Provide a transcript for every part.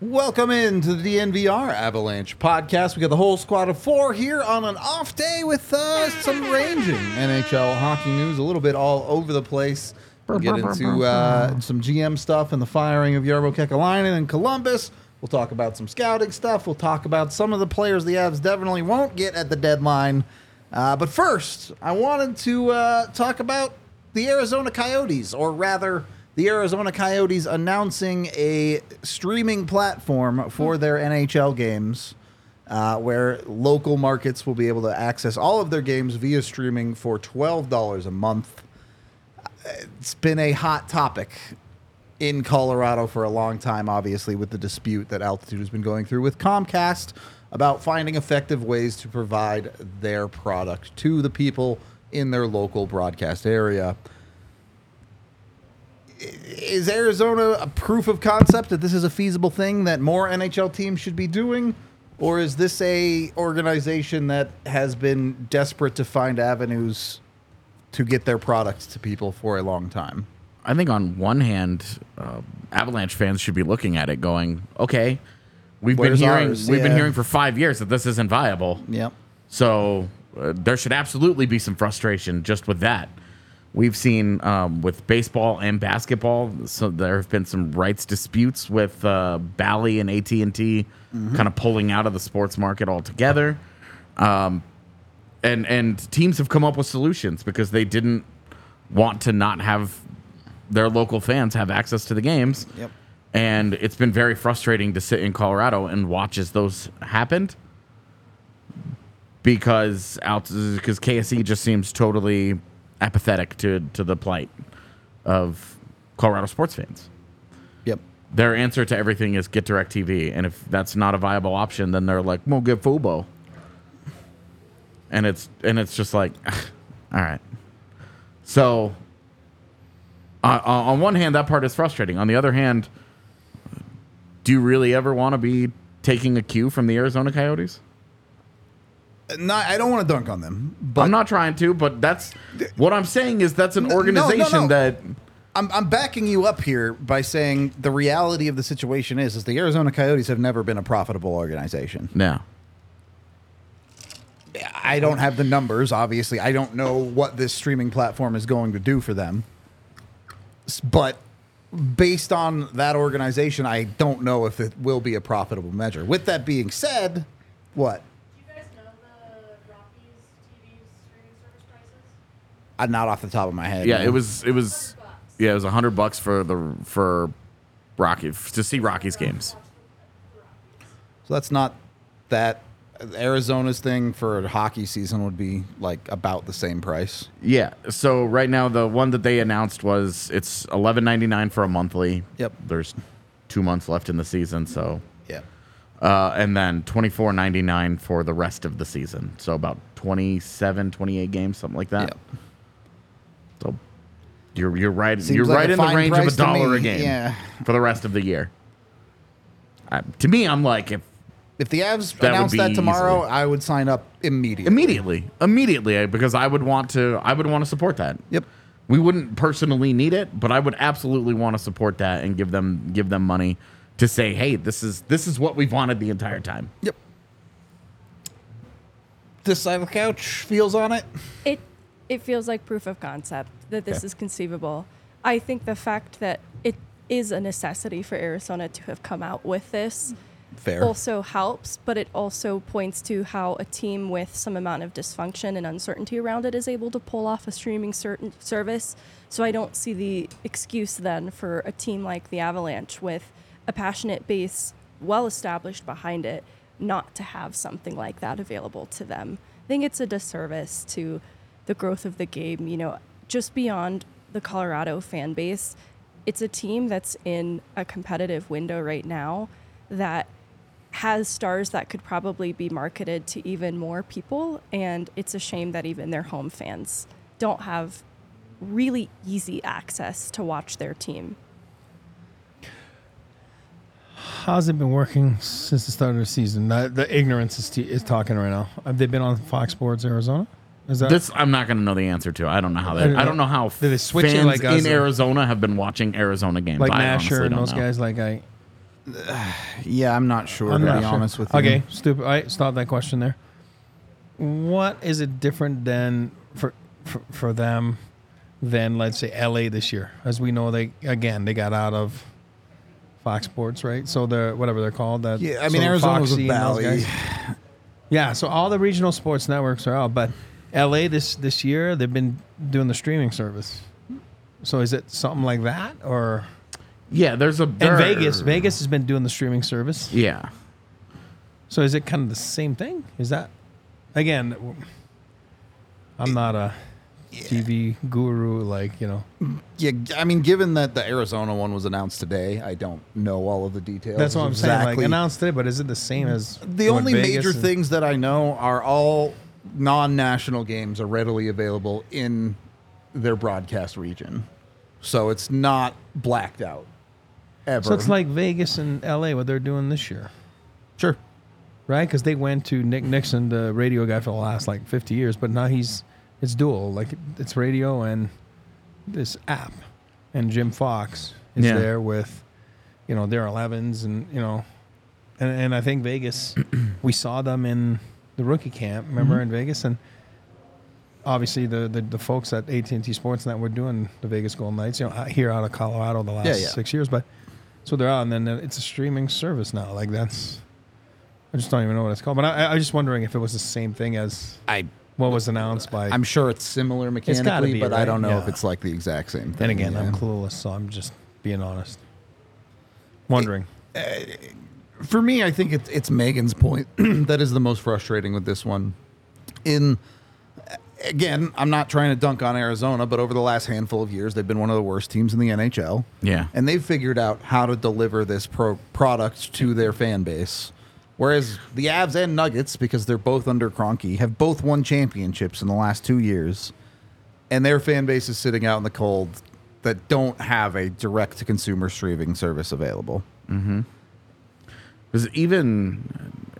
Welcome into the DNVR Avalanche podcast. We got the whole squad of four here on an off day with uh, some ranging NHL hockey news, a little bit all over the place. We'll get into uh, some GM stuff and the firing of Jarmo Kekalainen in Columbus. We'll talk about some scouting stuff. We'll talk about some of the players the Avs definitely won't get at the deadline. Uh, but first, I wanted to uh, talk about the Arizona Coyotes, or rather, the Arizona Coyotes announcing a streaming platform for their NHL games uh, where local markets will be able to access all of their games via streaming for $12 a month. It's been a hot topic in Colorado for a long time, obviously, with the dispute that Altitude has been going through with Comcast about finding effective ways to provide their product to the people in their local broadcast area is Arizona a proof of concept that this is a feasible thing that more NHL teams should be doing, or is this a organization that has been desperate to find avenues to get their products to people for a long time? I think on one hand, uh, Avalanche fans should be looking at it, going, "Okay, we've Where's been hearing ours? we've been hearing for five years that this isn't viable. Yep. So uh, there should absolutely be some frustration just with that. We've seen um, with baseball and basketball, so there have been some rights disputes with uh, Bally and AT and T, kind of pulling out of the sports market altogether. Um, and and teams have come up with solutions because they didn't want to not have their local fans have access to the games. Yep. And it's been very frustrating to sit in Colorado and watch as those happened because out because KSE just seems totally apathetic to to the plight of Colorado sports fans. Yep. Their answer to everything is get direct TV, and if that's not a viable option, then they're like, "We'll get Fubo," and it's and it's just like, all right. So, uh, on one hand, that part is frustrating. On the other hand, do you really ever want to be taking a cue from the Arizona Coyotes? Not, I don't want to dunk on them, but I'm not trying to, but that's what I'm saying is that's an No, no, no, organization no. that I'm, I'm backing you up here by saying the reality of the situation is is the Arizona Coyotes have never been a profitable organization. no. I don't have the numbers, obviously. I don't know what this streaming platform is going to do for them. But based on that organization, I don't know if it will be a profitable measure. With that being said, what? Do you guys know the Rockies TV streaming service prices? Uh, not off the top of my head. Yeah, no. it was it was yeah, it was a hundred bucks for the for Rocky to see Rockies games. So that's not that. Arizona's thing for hockey season would be like about the same price. Yeah. So right now the one that they announced was it's eleven ninety nine for a monthly. Yep. There's two months left in the season, so Yeah. uh, and then twenty four ninety nine for the rest of the season. So about 27, 28 games, something like that. Yep. So you're you're right Seems you're like right a in the fine range of a price to dollar a me, game yeah. for the rest of the year. Uh, to me, I'm like if If the Avs That would announced be that tomorrow, easily. I would sign up immediately. immediately, immediately, because I would want to I would want to support that. Yep. We wouldn't personally need it, but I would absolutely want to support that and give them give them money to say, "Hey, this is this is what we've wanted the entire time." Yep. This side of the couch feels on it. it it feels like proof of concept that this Okay. is conceivable. I think the fact that it is a necessity for Arizona to have come out with this Fair. also helps, but it also points to how a team with some amount of dysfunction and uncertainty around it is able to pull off a streaming certain service. So I don't see the excuse then for a team like the Avalanche with a passionate base well established behind it not to have something like that available to them. I think it's a disservice to the growth of the game, you know, just beyond the Colorado fan base. It's a team that's in a competitive window right now that has stars that could probably be marketed to even more people and it's a shame that even their home fans don't have really easy access to watch their team. How's it been working since the start of the season? The, the ignorance is, t- is talking right now. Have they been on Fox Sports Arizona? Is that This I'm not going to know the answer to. I don't know how I they. don't I don't know. know how Did they switch it fans like us in or- Arizona have been watching Arizona games. like I Nasher honestly and don't those know. guys? Like I, yeah, I'm not sure I'm to not be sure. honest with you. Okay, stupid. I stop that question there. What is it different than for, for for them than let's say LA this year? As we know, they again they got out of Fox Sports, right? So the whatever they're called. That Yeah, I mean so Arizona was with Foxy and those Bally. guys. Yeah, so all the regional sports networks are out, but LA this this year they've been doing the streaming service. So is it something like that or Yeah, there's a and Vegas? Vegas has been doing the streaming service. Yeah, So is it kind of the same thing? Is that again? I'm not a TV guru, like you know. Yeah, I mean, given that the Arizona one was announced today, I don't know all of the details. That's what I'm saying. Like announced today, but is it the same mm, as The only Vegas major and- things that I know are all non-national games are readily available in their broadcast region, so it's not blacked out. Ever. So it's like Vegas and LA, what they're doing this year, sure. right? Because they went to Nick Nickson, the radio guy for the last like 50 years, but now he's it's dual, like it's radio and this app, and Jim Fox is Yeah. there with, you know, their 11s and you know, and and I think Vegas, we saw them in the rookie camp. Remember Mm-hmm. in Vegas and. Obviously, the, the, the folks at AT and T Sportsnet were doing the Vegas Golden Knights, you know, here out of Colorado the last Yeah, yeah. six years. But so they're out, and then it's a streaming service now. Like that's, I just don't even know what it's called. But I, I was just wondering if it was the same thing as I what was announced by. I'm sure it's similar mechanically, be, but I don't know if it's like the exact same thing. then again, I'm clueless, so I'm just being honest. Wondering. For me, I think it's it's Megan's point that is the most frustrating with this one. In again, I'm not trying to dunk on Arizona, but over the last handful of years, they've been one of the worst teams in the NHL. Yeah. and they've figured out how to deliver this pro- product to their fan base. Whereas the Avs and Nuggets, because they're both under Kroenke, have both won championships in the last two years, and their fan base is sitting out in the cold that don't have a direct to consumer streaming service available. Mm-hmm. Because even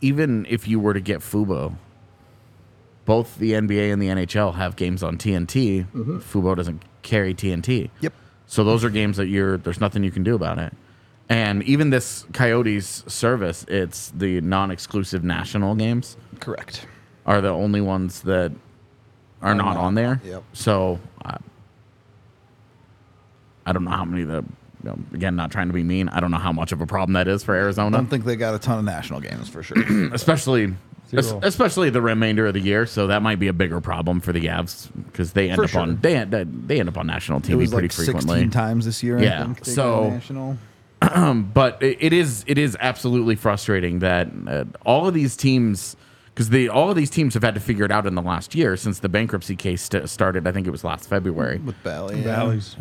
even if you were to get Fubo, both the NBA and the NHL have games on TNT. Fubo doesn't carry TNT. Yep. So those are games that you're there's nothing you can do about it. And even this Coyotes service, it's the non-exclusive national games Correct. are the only ones that are not not. on there. Yep. So uh, I don't know how many the you know, again not trying to be mean. I don't know how much of a problem that is for Arizona. I don't think they got a ton of national games for sure. especially es- especially the remainder of the year. So that might be a bigger problem for the Avs because they end For up sure. on they end, they end up on national it TV was pretty like frequently. 16 times this year. Yeah, I think they so- got national. But it, it is it is absolutely frustrating that uh, all of these teams because they all of these teams have had to figure it out in the last year since the bankruptcy case st- started. I think it was last February. with Bally. yeah. Valleys.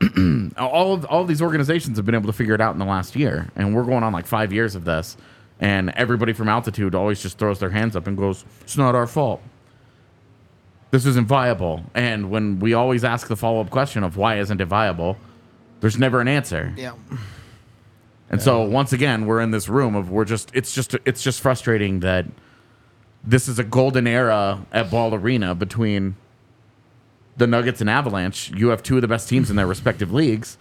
all of all of these organizations have been able to figure it out in the last year, and we're going on like five years of this. And everybody from altitude always just throws their hands up and goes, "It's not our fault. This isn't viable." And when we always ask the follow up question of why isn't it viable, there's never an answer. Yeah. And so once again, we're in this room of we're just it's just it's just frustrating that this is a golden era at Ball Arena between the Nuggets and Avalanche. You have two of the best teams in their respective leagues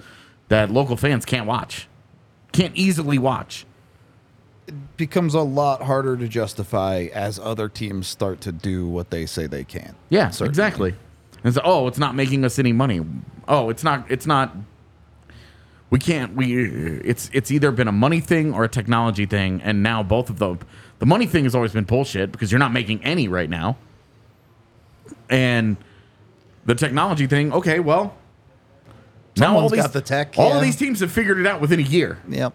that local fans can't watch. Can't easily watch. Becomes a lot harder to justify as other teams start to do what they say they can. Yeah, Certainly. exactly. And so, oh, it's not making us any money. Oh, it's not it's not we can't we it's it's either been a money thing or a technology thing and now both of them the money thing has always been bullshit because you're not making any right now and the technology thing okay well now all Someone's these got the tech, all yeah. of these teams have figured it out within a year Yep.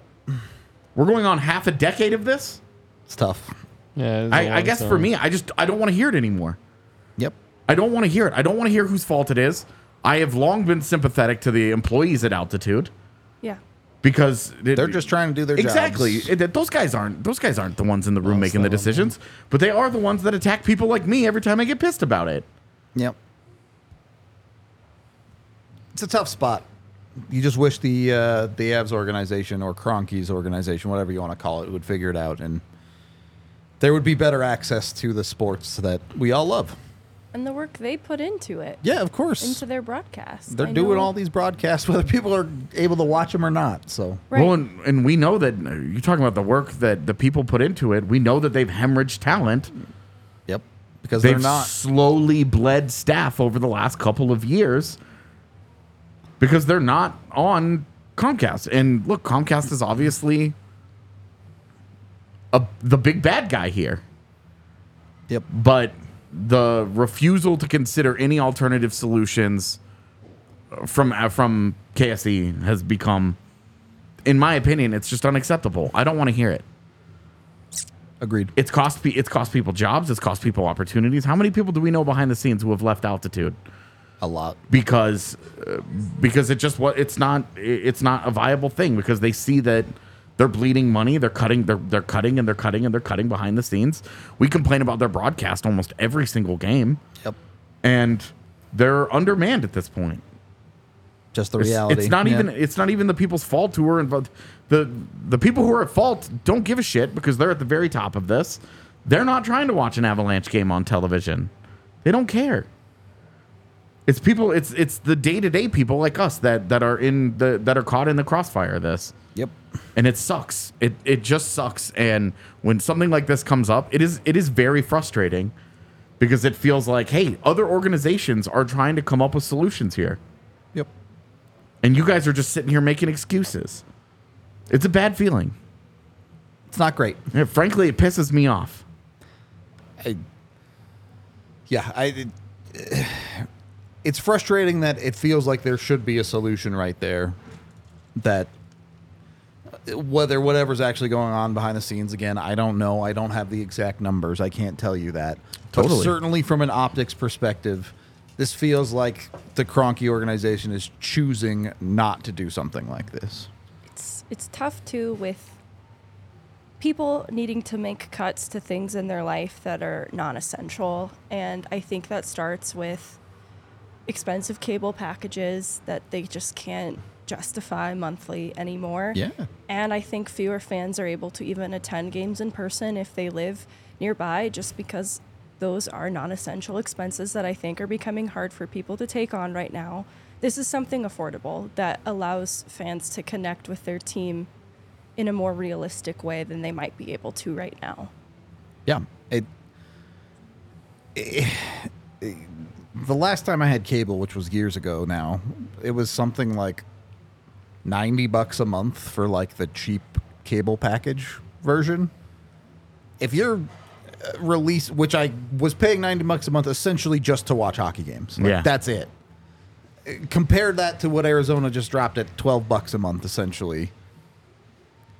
we're going on half a decade of this It's tough. Yeah, it's a I, I long guess for story. me I just I don't want to hear it anymore Yep. I don't want to hear it. I don't want to hear whose fault it is. I have long been sympathetic to the employees at Altitude Yeah. because it- They're just trying to do their exactly. jobs. It- those guys aren't those guys aren't the ones in the room Well, making the some them. decisions, but they are the ones that attack people like me every time I get pissed about it. Yep. It's a tough spot. You just wish the uh, the Avs organization or Kroenke's organization, whatever you want to call it, would figure it out, and there would be better access to the sports that we all love. And the work they put into it. Yeah, of course. Into their broadcast. They're I doing know- all these broadcasts, whether people are able to watch them or not. So Right. Well, and, and we know that uh, you're talking about the work that the people put into it. We know that they've hemorrhaged talent. Yep. Because they've they're not. slowly bled staff over the last couple of years because they're not on Comcast. And look, Comcast is obviously a, the big bad guy here. Yep. But the refusal to consider any alternative solutions from uh, from KSE has become, in my opinion, it's just unacceptable. I don't want to hear it. Agreed. It's cost pe- it's cost people jobs. It's cost people opportunities. How many people do we know behind the scenes who have left altitude A lot. because uh, because it just what it's not it's not a viable thing because they see that they're bleeding money. They're cutting. They're they're cutting and they're cutting and they're cutting behind the scenes. We complain about their broadcast almost every single game, Yep. and they're undermanned at this point. Just the It's, reality. it's not Yeah. even it's not even the people's fault who are involved. The the people who are at fault don't give a shit because they're at the very top of this. They're not trying to watch an Avalanche game on television. They don't care. It's people. It's it's the day to day people like us that that are in the that are caught in the crossfire of this. Yep. And it sucks. It it just sucks. And when something like this comes up, it is it is very frustrating because it feels like, hey, other organizations are trying to come up with solutions here Yep. and you guys are just sitting here making excuses. It's a bad feeling. It's not great. And frankly, it pisses me off. I, yeah, I. It, it's frustrating that it feels like there should be a solution right there. That whether whatever's actually going on behind the scenes again, I don't know. I don't have the exact numbers. I can't tell you that. But Totally. certainly from an optics perspective, this feels like the Kroenke organization is choosing not to do something like this. it's it's tough too with people needing to make cuts to things in their life that are non-essential and i think that starts with expensive cable packages that they just can't justify monthly anymore Yeah. and i think fewer fans are able to even attend games in person if they live nearby just because those are non-essential expenses that i think are becoming hard for people to take on right now this is something affordable that allows fans to connect with their team in a more realistic way than they might be able to right now. Yeah. It, it- the last time I had cable, which was years ago now, it was something like 90 bucks a month for like the cheap cable package version. If you're uh, release which I was paying 90 bucks a month essentially just to watch hockey games. Like, Yeah. That's it. Uh, Compare that to what Arizona just dropped at 12 bucks a month essentially.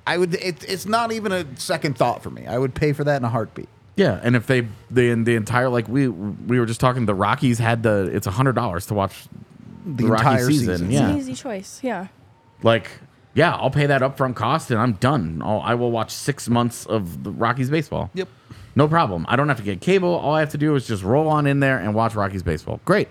I would it, it's not even a second thought for me. I would pay for that in a heartbeat. Yeah, and if they the the entire like we we were just talking, the Rockies had the it's a hundred dollars to watch the, The Rocky entire season. season. It's Yeah, an easy choice. Yeah. like yeah, I'll pay that upfront cost and I'm done. I'll, I will watch six months of the Rockies baseball. Yep. no problem. I don't have to get cable. All I have to do is just roll on in there and watch Rockies baseball. Great.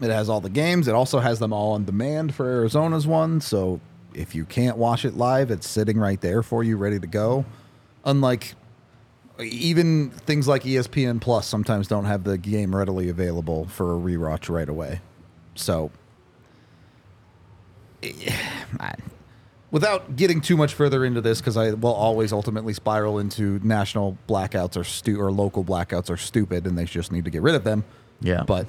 It has all the games. It also has them all on demand for Arizona's one. So if you can't watch it live, it's sitting right there for you, ready to go. Unlike even things like ESPN Plus sometimes don't have the game readily available for a rewatch right away. So without getting too much further into this, because I will always ultimately spiral into national blackouts or stu- or local blackouts are stupid and they just need to get rid of them. Yeah. But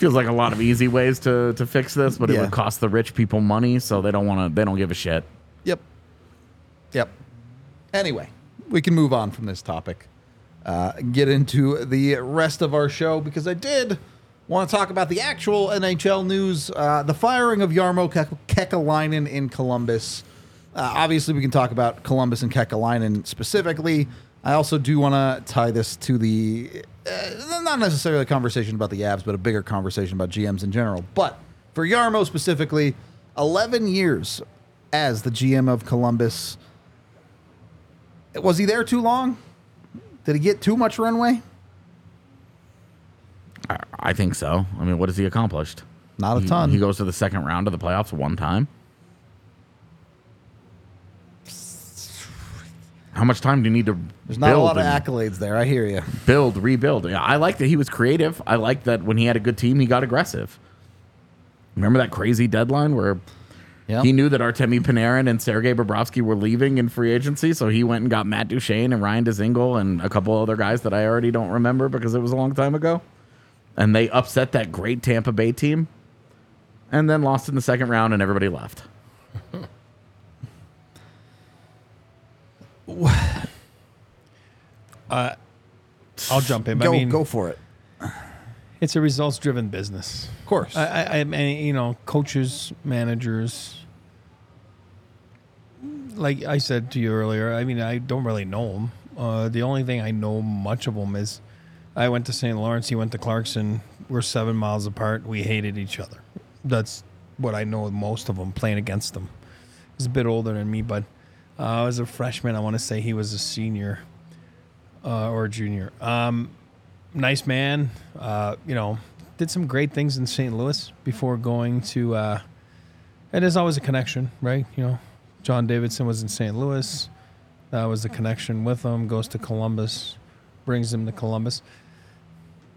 Feels like a lot of easy ways to to fix this, but it would cost the rich people money, so they don't want to. They don't give a shit. Yep. Yep. Anyway, we can move on from this topic. Uh, get into the rest of our show because I did want to talk about the actual NHL news. Uh, the firing of Jarmo Ke- Kekalainen in Columbus. Uh, obviously, we can talk about Columbus and Kekalainen specifically. I also do want to tie this to the uh, not necessarily a conversation about the Avs, but a bigger conversation about GMs in general. But for Jarmo specifically, 11 years as the GM of Columbus. Was he there too long? Did he get too much runway? I, I think so. I mean, what has he accomplished? Not a He- ton. He goes to the second round of the playoffs one time. How much time do you need to There's not a lot of accolades there. I hear you. build, rebuild? Yeah, I like that he was creative. I like that when he had a good team, he got aggressive. Remember that crazy deadline where Yeah. he knew that Artemi Panarin and Sergei Bobrovsky were leaving in free agency, so he went and got Matt Duchene and Ryan Dzingel and a couple other guys that I already don't remember because it was a long time ago. And they upset that great Tampa Bay team and then lost in the second round and everybody left. Uh, I'll jump in. Go, I mean, go for it. it's a results driven business. Of course. I, I, I mean, you know, coaches, managers. Like I said to you earlier, I mean, I don't really know him. Uh, the only thing I know much of him is I went to St. Lawrence, he went to Clarkson. We're seven miles apart. We hated each other. That's what I know most of them playing against them. He's a bit older than me, but uh, as a freshman, I want to say he was a senior uh, or a junior. Um, nice man. Uh, you know, did some great things in St. Louis before going to. Uh, and there's always a connection, right? You know, John Davidson was in St. Louis. That was the connection with him. Goes to Columbus, brings him to Columbus.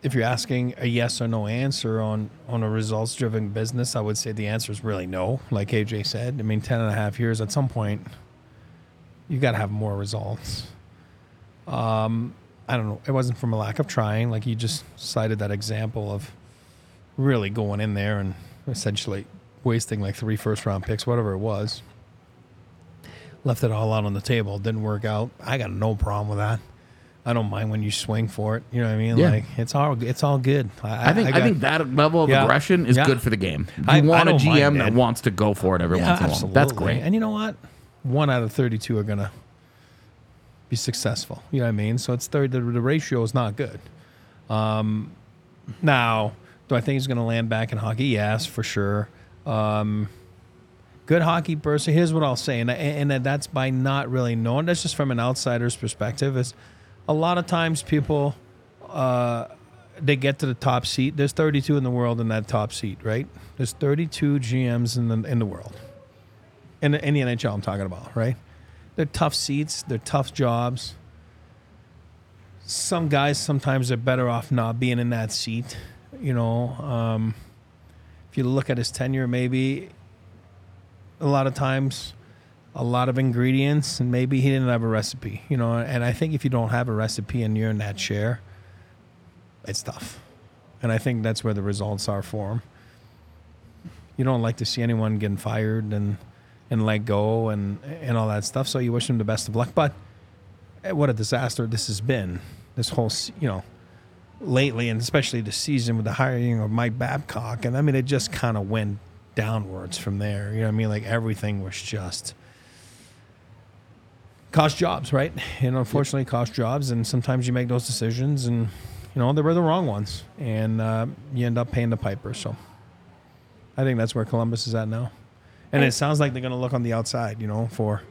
If you're asking a yes or no answer on on a results driven business, I would say the answer is really no. Like AJ said, I mean, 10 and a half years. At some point, you got to have more results. Um, I don't know. It wasn't from a lack of trying. Like you just cited that example of really going in there and essentially wasting like three first round picks, whatever it was. Left it all out on the table. Didn't work out. I got no problem with that. I don't mind when you swing for it. You know what I mean? Yeah. Like it's all it's all good. I think I, got- think that level of Yeah. aggression is Yeah. good for the game. You I- I want a GM that wants to go for it every once in a while. That's great. And you know what? One out of 32 are going to be successful. You know what I mean? So it's third, the, the ratio is not good. Um, now, do I think he's going to land back in hockey? Yes, for sure. Um, good hockey person. Here's what I'll say, and, and that's by not really knowing. That's just from an outsider's perspective. Is a lot of times people uh, they get to the top seat. There's 32 in the world in that top seat, right? There's 32 GMs in the in the world. In the, in the NHL, I'm talking about, right? They're tough seats. They're tough jobs. Some guys sometimes are better off not being in that seat. You know, um, if you look at his tenure, maybe a lot of times a lot of ingredients and maybe he didn't have a recipe you know and i think if you don't have a recipe and you're in that chair it's tough. And i think that's where the results are for him. You don't like to see anyone getting fired and and let go and and all that stuff so you wish him the best of luck but eh, what a disaster this has been this whole you know lately and especially the season with the hiring of mike babcock and i mean it just kind of went downwards from there you know what i mean like everything was just cost jobs, right? And unfortunately, cost jobs. And sometimes you make those decisions, and you know they were the wrong ones, and uh, you end up paying the piper. So I think that's where Columbus is at now. And it sounds like they're going to look on the outside, you know, for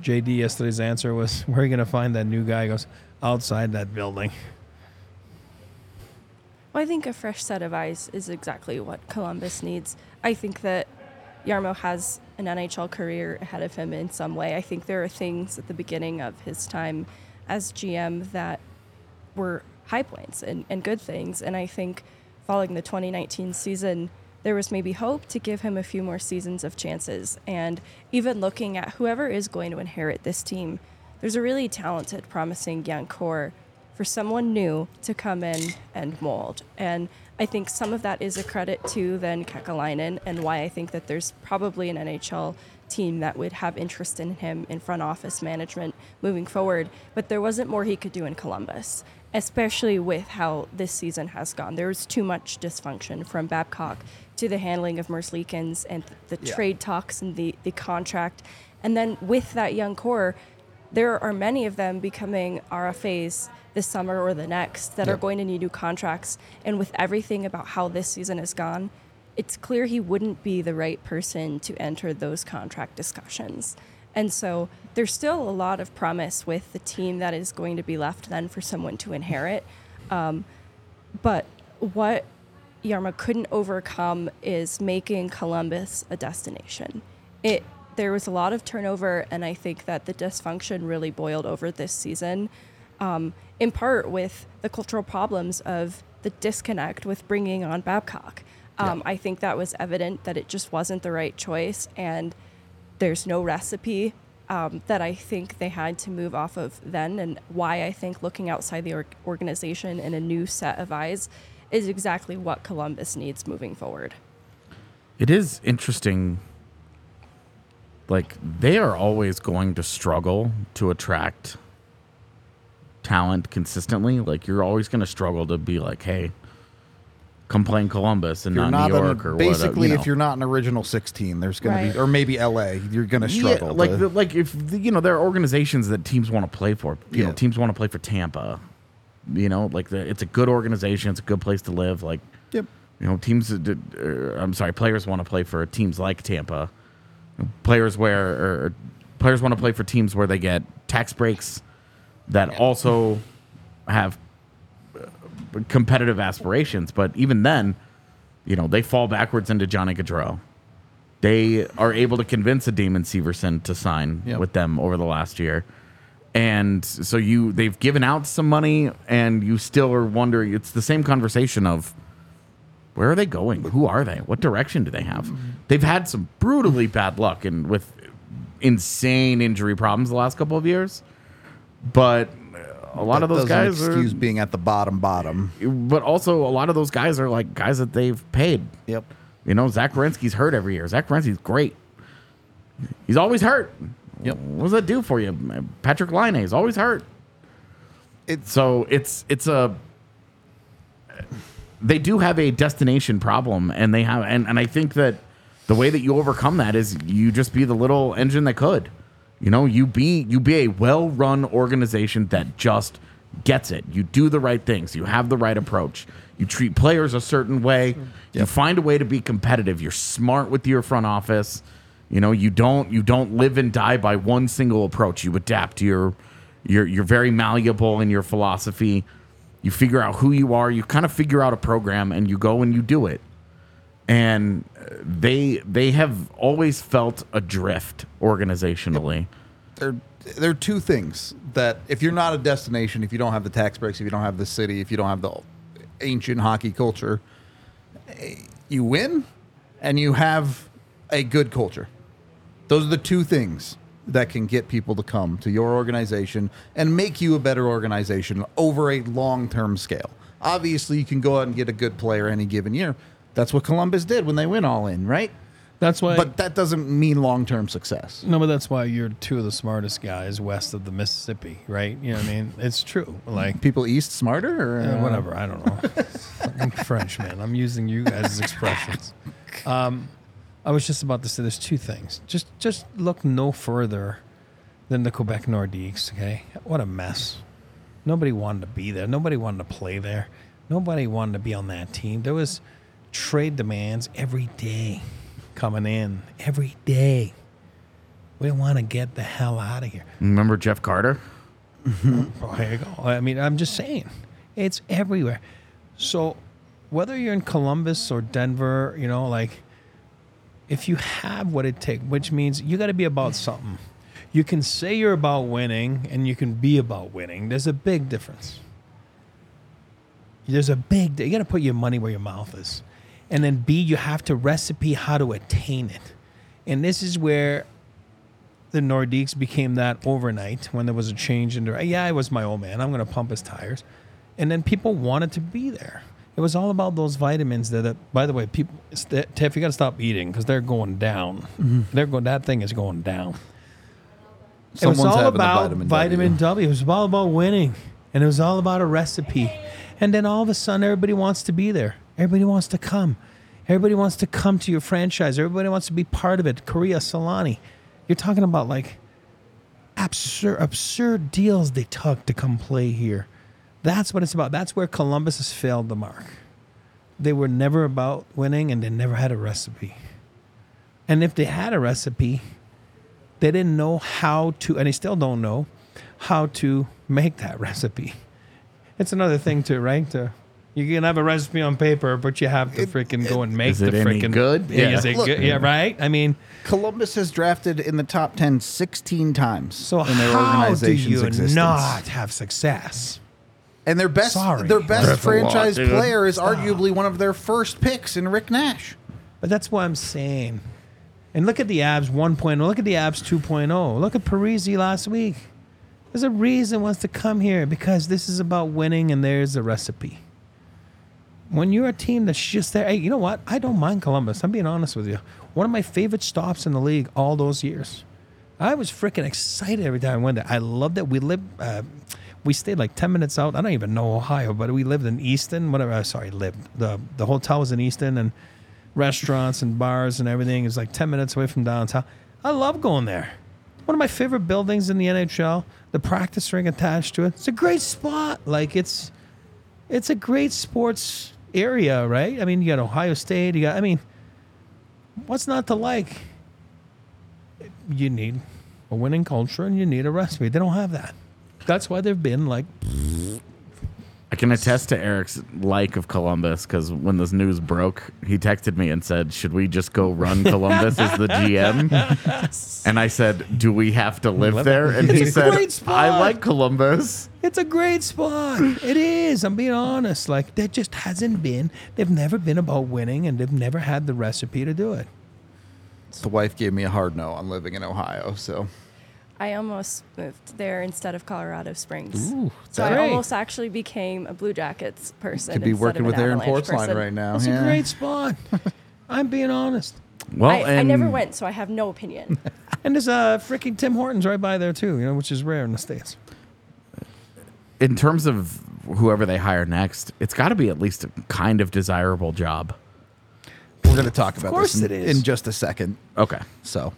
JD. Yesterday's answer was, "Where are you going to find that new guy?" He goes outside that building. Well, I think a fresh set of eyes is exactly what Columbus needs. I think that Jarmo has an NHL career ahead of him in some way. I think there are things at the beginning of his time as GM that were high points and, and good things. And I think following the 2019 season, there was maybe hope to give him a few more seasons of chances. And even looking at whoever is going to inherit this team, there's a really talented, promising young core for someone new to come in and mold. And I think some of that is a credit to then Kekalainen and why I think that there's probably an NHL team that would have interest in him in front office management moving forward. But there wasn't more he could do in Columbus, especially with how this season has gone. There was too much dysfunction from Babcock to the handling of Merzlikins and the Yeah. trade talks and the, the contract. And then with that young core, there are many of them becoming RFAs this summer or the next that are going to need new contracts. And with everything about how this season has gone, it's clear he wouldn't be the right person to enter those contract discussions. And so there's still a lot of promise with the team that is going to be left then for someone to inherit. Um, but what Jarmo couldn't overcome is making Columbus a destination. It there was a lot of turnover, and I think that the dysfunction really boiled over this season, um, in part with the cultural problems of the disconnect with bringing on Babcock. Um, I think that was evident that it just wasn't the right choice, and there's no recipe um, that I think they had to move off of then, and why I think looking outside the org- organization in a new set of eyes is exactly what Columbus needs moving forward. It is interesting. Like they are always going to struggle to attract talent consistently. Like you're always going to struggle to be like, hey, come play in Columbus and You're not, not New an- York or basically whatever. You know. if you're not an original 16, there's going Right. to be, or maybe LA, you're going to struggle. Yeah, like to- the, like if the, you know there are organizations that teams want to play for. You know, teams want to play for Tampa. You know, like the, it's a good organization. It's a good place to live. Like Yep. you know, teams. that er, I'm sorry, players want to play for teams like Tampa. Players where or players want to play for teams where they get tax breaks that also have uh, competitive aspirations. But even then, you know, they fall backwards into Johnny Gaudreau. They are able to convince a Damon Severson to sign Yep. with them over the last year. And so you they've given out some money and you still are wondering it's the same conversation of where are they going? Who are they? What direction do they have? They've had some brutally bad luck and with insane injury problems the last couple of years. But a lot that of those guys are being at the bottom, bottom. but also a lot of those guys are like guys that they've paid. Yep. You know, Zach Werenski's hurt every year. Zach Werenski's great. He's always hurt. Yep. What does that do for you? Patrik Laine is always hurt. It's So it's it's a they do have a destination problem and they have and, and I think that the way that you overcome that is you just be the little engine that could. You know, you be you be a well-run organization that just gets it. You do the right things. You have the right approach. You treat players a certain way. You find a way to be competitive. You're smart with your front office. You know, you don't you don't live and die by one single approach. You adapt. You're you're you're very malleable in your philosophy. You figure out who you are. You kind of figure out a program and you go and you do it. And they they have always felt adrift organizationally. there there are two things that if you're not a destination, if you don't have the tax breaks, if you don't have the city, if you don't have the ancient hockey culture, you win and you have a good culture. Those are the two things that can get people to come to your organization and make you a better organization over a long-term scale. Obviously, you can go out and get a good player any given year. That's what Columbus did when they went all in, right? That's why. But that doesn't mean long-term success. no, but that's why you're two of the smartest guys west of the Mississippi, right? You know what I mean? It's true. Like People east smarter or Uh, whatever. I don't know. Fucking French, man. I'm using you guys as expressions. Um, I was just about to say there's two things. Just just look no further than the Quebec Nordiques. Okay, what a mess. Nobody wanted to be there. Nobody wanted to play there. Nobody wanted to be on that team. There was trade demands every day coming in every day. We want to get the hell out of here. Remember Jeff Carter? Mm-hmm. Oh, here you go. I mean, I'm just saying, it's everywhere. So, whether you're in Columbus or Denver, you know, like, if you have what it takes, which means you got to be about something. You can say you're about winning and you can be about winning. There's a big difference. There's a big, you got to put your money where your mouth is. And then B, you have to recipe how to attain it. And this is where the Nordiques became that overnight when there was a change in direction. Yeah, I was my old man. I'm going to pump his tires. And then people wanted to be there. It was all about those vitamins that, that by the way, people, Tiff, you got to stop eating because they're going down. Mm-hmm. They're going. That thing is going down. it was all about vitamin vitamin, W. w. It was all about winning, and it was all about a recipe. And then all of a sudden, everybody wants to be there. Everybody wants to come. Everybody wants to come to your franchise. Everybody wants to be part of it. Kariya, Selanne. You're talking about like absurd, absurd deals they took to come play here. That's what it's about. That's where Columbus has failed the mark. They were never about winning, and they never had a recipe. And if they had a recipe, they didn't know how to, and they still don't know how to make that recipe. It's another thing too, right? To, you can have a recipe on paper, but you have to freaking go and make Is the it any freaking good? Yeah, Yeah. is it Look- good? Yeah, right. I mean, Columbus has drafted in the top 10 16 times so in their how do organization's you existence. not have success? and their best Sorry. their best That's a lot, franchise dude. player is arguably one of their first picks in Rick Nash. But that's what I'm saying. And look at the Avs 1.0. Look at the Avs 2.0. Look at Parise last week. There's a reason wants to come here because this is about winning and there's a recipe. When you're a team that's just there, hey, you know what? I don't mind Columbus. I'm being honest with you. One of my favorite stops in the league all those years. I was freaking excited every time I went there. I loved it. We lived, uh, we stayed like 10 minutes out. I don't even know Ohio, but we lived in Easton, whatever. uh, Sorry, lived. The, the hotel was in Easton and restaurants and bars and everything is like 10 minutes away from downtown. I love going there. One of my favorite buildings in the NHL, the practice ring attached to it. It's a great spot. Like it's it's a great sports area, right? I mean, you got Ohio State, you got I mean, what's not to like? You need a winning culture and you need a recipe. They don't have that. That's why they've been like I can attest to Eric's like of Columbus because when this news broke, he texted me and said, "Should we just go run Columbus as the GM?" And I said, "Do we have to live there?" And he It's a said, great spot. "I like Columbus." It's a great spot. It is. I'm being honest. Like there just hasn't been. They've never been about winning, and they've never had the recipe to do it. The wife gave me a hard no on living in Ohio, so I almost moved there instead of Colorado Springs. Ooh, so I almost actually became a Blue Jackets person. could be instead working of with an Aaron Avalanche Portsline person. right now. It's yeah. a great spot. I'm being honest. Well, I, and I never went, so I have no opinion. And there's uh freaking Tim Hortons right by there too, you know, which is rare in the states. in terms of whoever they hire next, it's got to be at least a kind of desirable job. We're going to talk about this in, it is. in just a second. Okay, So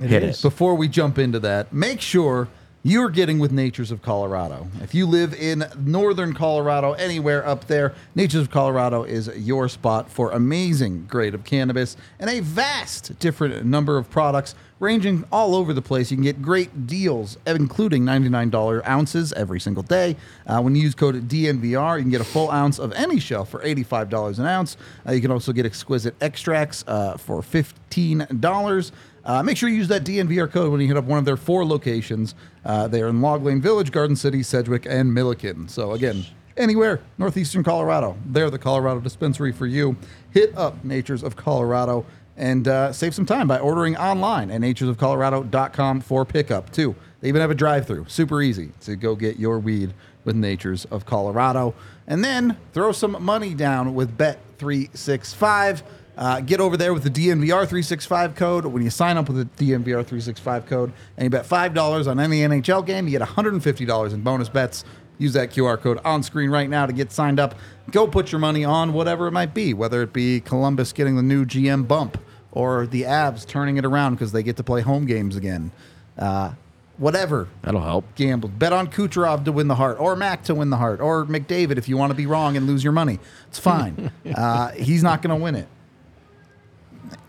hit is. it. Before we jump into that, make sure you're getting with Natures of Colorado. If you live in northern Colorado, anywhere up there, Natures of Colorado is your spot for amazing grade of cannabis and a vast different number of products ranging all over the place. You can get great deals, including $99 ounces every single day. Uh, when you use code DNVR, you can get a full ounce of any shelf for $85 an ounce. Uh, you can also get exquisite extracts uh, for $15. Uh, make sure you use that DNVR code when you hit up one of their four locations. Uh, they are in Log Lane Village, Garden City, Sedgwick, and Milliken. So, again, anywhere northeastern Colorado, they're the Colorado dispensary for you. Hit up Natures of Colorado and uh, save some time by ordering online at naturesofcolorado.com for pickup, too. They even have a drive through. Super easy to go get your weed with Natures of Colorado. And then throw some money down with Bet365. Uh, get over there with the DNVR365 code. When you sign up with the DNVR365 code and you bet $5 on any NHL game, you get $150 in bonus bets. Use that QR code on screen right now to get signed up. Go put your money on whatever it might be, whether it be Columbus getting the new GM bump or the Avs turning it around because they get to play home games again. Uh, whatever That'll help. gamble. Bet on Kucherov to win the Hart, or Mac to win the Hart, or McDavid if you want to be wrong and lose your money. It's fine. uh, he's not going to win it.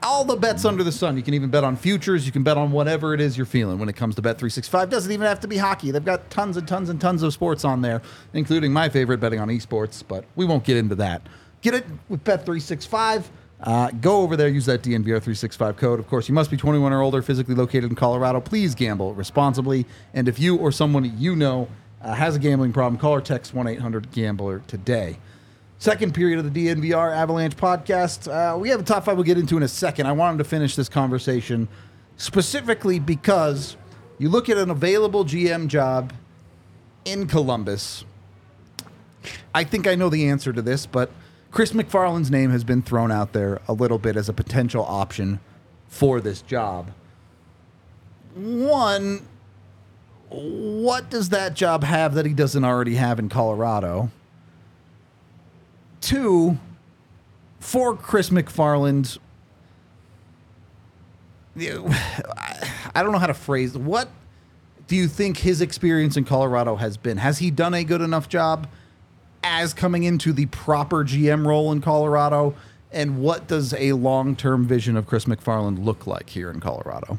All the bets under the sun. You can even bet on futures. You can bet on whatever it is you're feeling when it comes to Bet365. Doesn't even have to be hockey. They've got tons and tons and tons of sports on there, including my favorite, betting on esports, but we won't get into that. Get it with Bet365. Uh, go over there, use that DNVR365 code. Of course, you must be 21 or older, physically located in Colorado. Please gamble responsibly. And if you or someone you know uh, has a gambling problem, call or text 1 800 Gambler today. Second period of the DNVR Avalanche podcast. Uh, we have a top five we'll get into in a second. I wanted to finish this conversation specifically because you look at an available GM job in Columbus. I think I know the answer to this, but Chris MacFarland's name has been thrown out there a little bit as a potential option for this job. One, what does that job have that he doesn't already have in Colorado? Two, for Chris MacFarland, I don't know how to phrase what do you think his experience in Colorado has been? Has he done a good enough job as coming into the proper GM role in Colorado? And what does a long term vision of Chris MacFarland look like here in Colorado?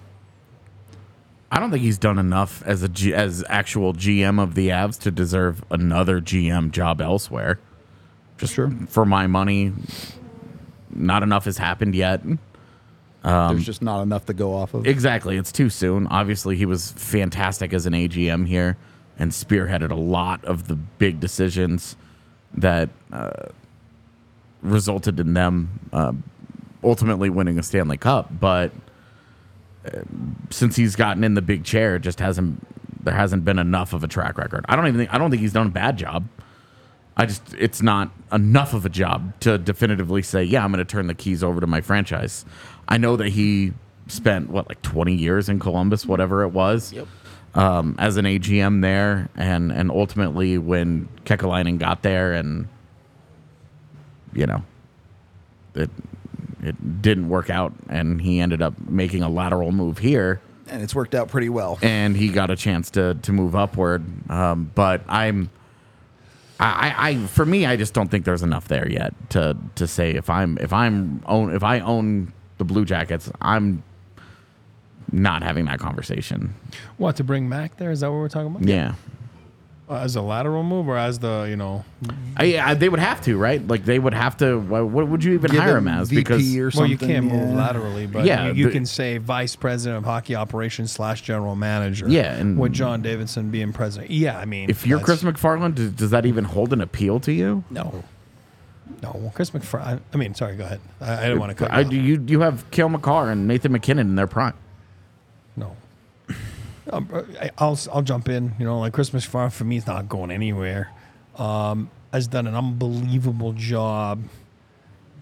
I don't think he's done enough as a G, as actual GM of the Avs to deserve another GM job elsewhere. Just for my money, not enough has happened yet. There's just not enough to go off of. Exactly. It's too soon. Obviously, he was fantastic as an AGM here and spearheaded a lot of the big decisions that uh, resulted in them uh, ultimately winning a Stanley Cup. But uh, since he's gotten in the big chair, it just hasn't there hasn't been enough of a track record. I don't even think I don't think he's done a bad job. I just it's not enough of a job to definitively say, yeah, I'm going to turn the keys over to my franchise. I know that he spent what like 20 years in Columbus, whatever it was, um, as an AGM there, and and ultimately when Kekalainen got there, and you know, it it didn't work out, and he ended up making a lateral move here and it's worked out pretty well. and he got a chance to to move upward. Um, but I'm, I, I, for me, I just don't think there's enough there yet to to say if I'm if I'm own if I own the Blue Jackets, I'm not having that conversation. What to bring Mac there? Is that what we're talking about? Yeah. As a lateral move or as the you know? I, I, they would have to, right? Like they would have to. What, what would you even Give hire him him as? VP Because or Well, you can't yeah. move laterally, but Yeah, you, you the- can say vice president of hockey operations slash general manager. Yeah, and- with John Davidson being president. Yeah, I mean, if you're Chris MacFarland, does, does that even hold an appeal to you? no, no, Chris MacFarland. I mean, sorry, go ahead. I, I didn't want to cut. I, you off. you you have Cale Makar and Nathan MacKinnon in their prime. Um, I'll I'll jump in. You know, like Chris MacFarland for me is not going anywhere. Um, has done an unbelievable job.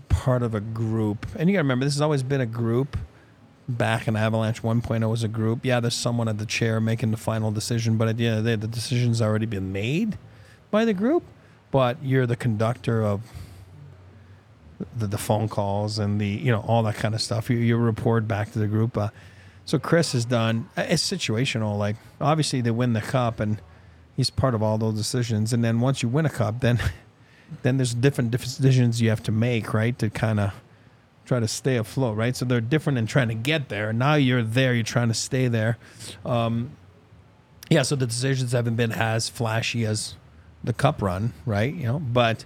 Part of a group, and you got to remember this has always been a group. Back in Avalanche 1.0 was a group. Yeah, there's someone at the chair making the final decision, but at the end of the day, the decision's already been made by the group. But you're the conductor of the, the phone calls and the you know all that kind of stuff. You, you report back to the group. Uh, so Chris has done. It's situational. Like obviously they win the cup and he's part of all those decisions. And then once you win a cup, then then there's different decisions you have to make, right, to kind of try to stay afloat, right? So they're different in trying to get there. Now you're there. You're trying to stay there. Um, yeah. So the decisions haven't been as flashy as the cup run, right? You know, but.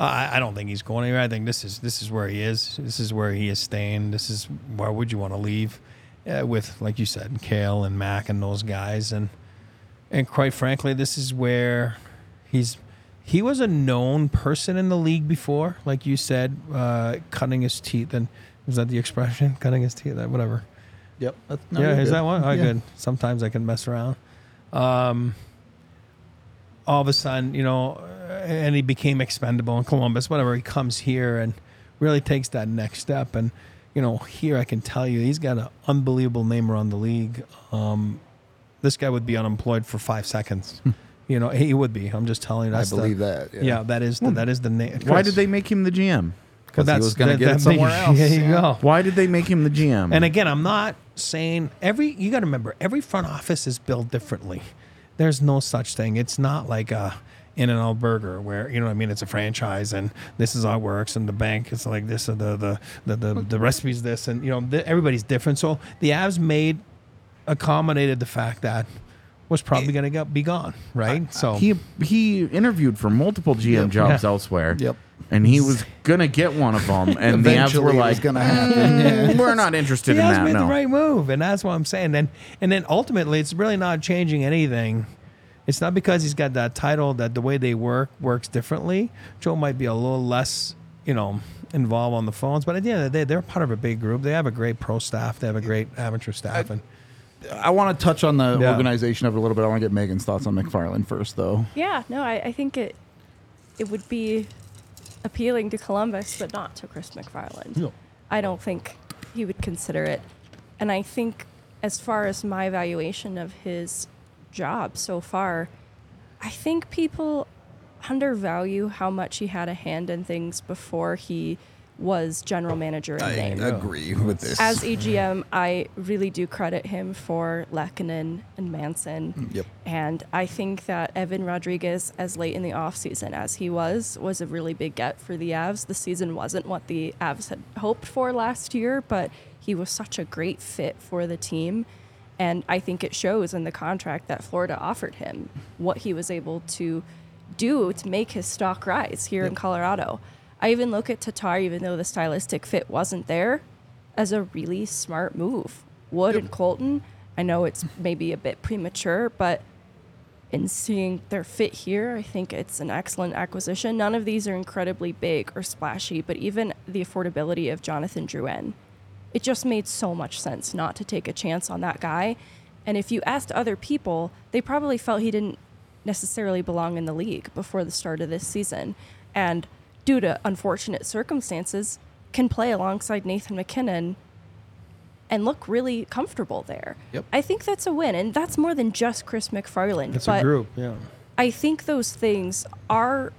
I, I don't think he's going anywhere. I think this is this is where he is. This is where he is staying. This is where would you want to leave uh, with, like you said, Cale and Mac and those guys. And and quite frankly, this is where he's he was a known person in the league before, like you said, uh, cutting his teeth. And is that the expression? Cutting his teeth, uh, whatever. Yep. No, yeah, is good. that one? Oh, Yeah. good. Sometimes I can mess around. Um, all of a sudden, you know, and he became expendable in Columbus. Whatever, he comes here and really takes that next step. And you know, here I can tell you, he's got an unbelievable name around the league. Um, this guy would be unemployed for five seconds. you know, he would be. I'm just telling you. I That's the- believe that. Yeah. that is the, that is the name. Why did they make him the GM? Because he was going to get it that- somewhere else. There you yeah. go. Why did they make him the GM? And again, I'm not saying every. You got to remember, every front office is built differently. There's no such thing. It's not like a In and Out Burger where you know what I mean. It's a franchise, and this is how it works. And the bank is like this, and the the the the, the recipe's this, and you know the, everybody's different. So the Avs made accommodated the fact that was probably going to be gone, right? So he he interviewed for multiple GM jobs Yeah. elsewhere. Yep. And he was gonna get one of them, and the Avs Eventually were like, gonna happen, "Mm, yeah." "We're not interested he in has that." made No. the right move, and that's what I'm saying. And and then ultimately, it's really not changing anything. It's not because he's got that title that the way they work works differently. Joe might be a little less, you know, involved on the phones, but at the end of the day, they're part of a big group. They have a great pro staff. They have a great amateur staff, and I want to touch on the Yeah. organization of it a little bit. I want to get Megan's thoughts on MacFarland first, though. Yeah, no, I, I think it it would be appealing to Columbus, but not to Chris MacFarland. No. I don't think he would consider it. And I think, as far as my evaluation of his job so far, I think people undervalue how much he had a hand in things before he was general manager in I name. agree with this. As EGM, I really do credit him for Lehkonen and Manson. Mm, yep. And I think that Evan Rodrigues, as late in the offseason as he was, was a really big get for the Avs. The season wasn't what the Avs had hoped for last year, but he was such a great fit for the team. And I think it shows in the contract that Florida offered him what he was able to do to make his stock rise here in Colorado. I even look at Tatar, even though the stylistic fit wasn't there, as a really smart move. Wood and Colton, I know it's maybe a bit premature, but in seeing their fit here, I think it's an excellent acquisition. None of these are incredibly big or splashy, but even the affordability of Jonathan Drouin, it just made so much sense not to take a chance on that guy. And if you asked other people, they probably felt he didn't necessarily belong in the league before the start of this season. And due to unfortunate circumstances, can play alongside Nathan MacKinnon and look really comfortable there. Yep. I think that's a win, and that's more than just Chris MacFarland. It's a group, yeah. I think those things are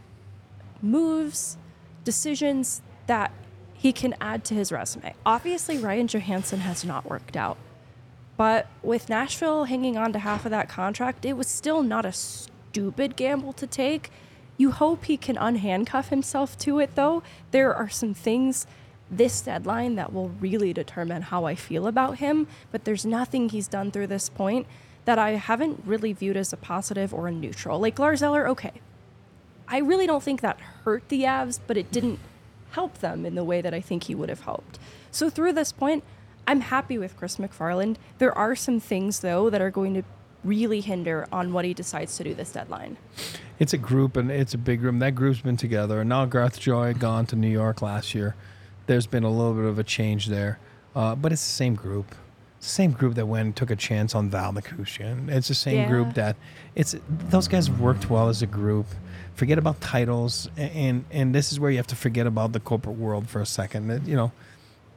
moves, decisions that he can add to his resume. Obviously, Ryan Johansen has not worked out. But with Nashville hanging on to half of that contract, it was still not a stupid gamble to take. You hope he can unhandcuff himself to it, though. There are some things this deadline that will really determine how I feel about him, but there's nothing he's done through this point that I haven't really viewed as a positive or a neutral. Like Lars Eller, okay. I really don't think that hurt the Avs, but it didn't help them in the way that I think he would have helped. So through this point, I'm happy with Chris MacFarland. There are some things though that are going to really hinder on what he decides to do this deadline. It's a group and it's a big room. That group's been together. And now Garth Joy had gone to New York last year. There's been a little bit of a change there. Uh, but it's the same group. It's the same group that went and took a chance on Val Nichushkin. It's the same Yeah. group that it's those guys worked well as a group. Forget about titles and and this is where you have to forget about the corporate world for a second. You know,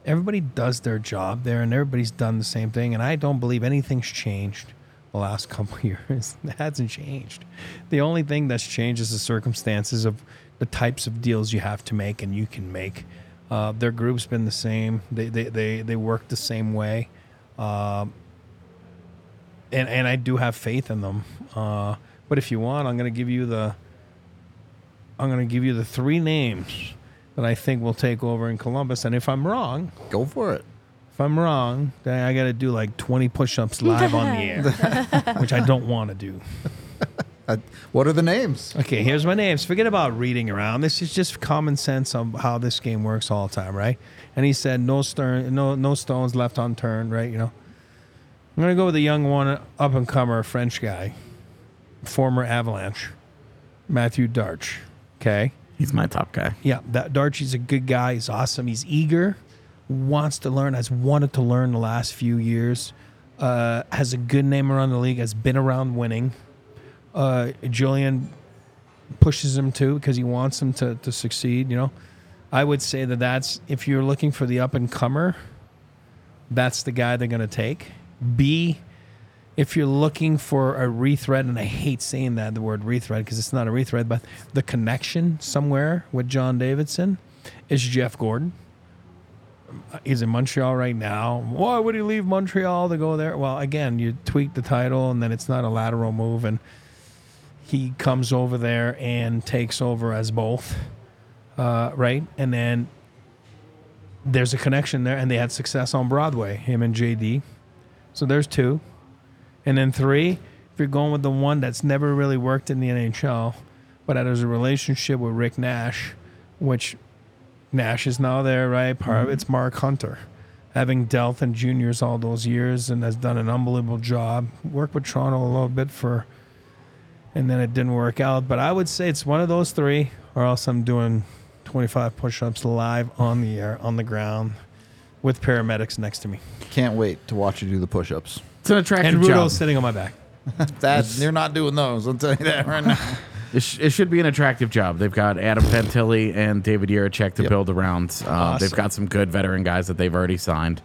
everybody does their job there and everybody's done the same thing and I don't believe anything's changed the last couple years. It hasn't changed. The only thing that's changed is the circumstances of the types of deals you have to make and you can make. Uh, their group's been the same. They they they, they work the same way. Um, and and I do have faith in them. Uh, but if you want, I'm going to give you the I'm going to give you the three names that I think will take over in Columbus. And if I'm wrong, Go for it. if I'm wrong, then I got to do like 20 push-ups live on the air, which I don't want to do. Uh, what are the names? Okay, here's my names. Forget about reading around. This is just common sense of how this game works all the time, right? And he said no stern, no no stones left unturned, right? You know. I'm gonna go with a young one, up and comer, French guy, former Avalanche, Mathieu Darche. Okay. He's my top guy. Yeah, that Darchie's a good guy. He's awesome. He's eager, wants to learn, has wanted to learn the last few years. Uh, has a good name around the league. Has been around winning. Uh, Julian pushes him too because he wants him to to succeed. You know, I would say that that's if you're looking for the up and comer, that's the guy they're gonna take. B, if you're looking for a rethread, and I hate saying that the word rethread because it's not a rethread, but the connection somewhere with John Davidson is Jeff Gorton. He's in Montreal right now. Why would he leave Montreal to go there? Well, again, you tweak the title, and then it's not a lateral move, and he comes over there and takes over as both, uh, right? And then there's a connection there, and they had success on Broadway, him and JD. So there's two. And then three, if you're going with the one that's never really worked in the NHL, but has a relationship with Rick Nash, which Nash is now there, right? Part of mm-hmm. it's Mark Hunter. Having dealt in juniors all those years and has done an unbelievable job. Worked with Toronto a little bit for, and then it didn't work out. But I would say it's one of those three, or else I'm doing 25 push ups live on the air, on the ground, with paramedics next to me. Can't wait to watch you do the push-ups. It's an attractive And job. Rudo's sitting on my back. That you're not doing those. I'll tell you that right now. It, sh- it should be an attractive job. They've got Adam Fantilli and David Jiricek to Yep. build around. Uh, They've got some good veteran guys that they've already signed.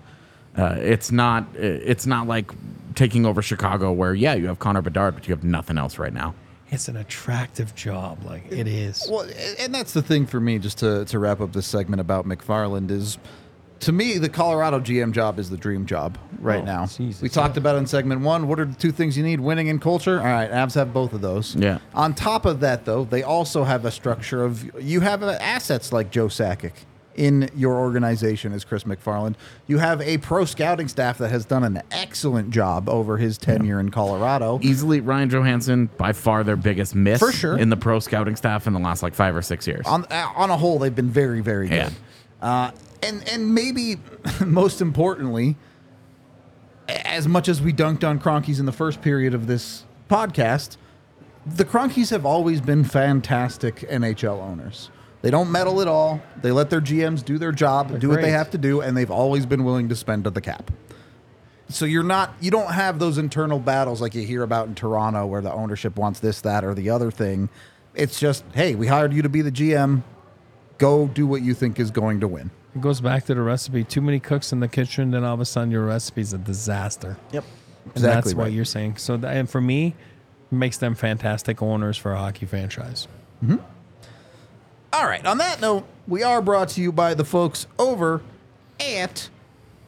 Uh, it's not it's not like taking over Chicago where yeah you have Connor Bedard but you have nothing else right now. It's an attractive job. Like it is. Well, a- and that's the thing for me, just to, to wrap up this segment about MacFarland, is to me, the Colorado GM job is the dream job right Oh, now. Jesus, we talked about it in segment one. What are the two things you need? Winning and culture. All right, Avs have both of those. Yeah. On top of that, though, they also have a structure of you have uh, assets like Joe Sakic in your organization as Chris MacFarland. You have a pro scouting staff that has done an excellent job over his tenure in Colorado. Easily Ryan Johansen by far their biggest miss For sure. in the pro scouting staff in the last like five or six years. on uh, on a whole, they've been very, very Yeah. good. Uh, and and maybe most importantly, as much as we dunked on Kroenkes in the first period of this podcast, the Kroenkes have always been fantastic NHL owners. They don't meddle at all. They let their GMs do their job, do what they have to do, and they've always been willing to spend to the cap. So you're not you don't have those internal battles like you hear about in Toronto where the ownership wants this, that, or the other thing. It's just, hey, we hired you to be the GM. Go do what you think is going to win. It goes back to the recipe. Too many cooks in the kitchen, then all of a sudden your recipe's a disaster. Yep. And Exactly that's what you're saying. So, that, and for me, makes them fantastic owners for a hockey franchise. All right. On that note, we are brought to you by the folks over at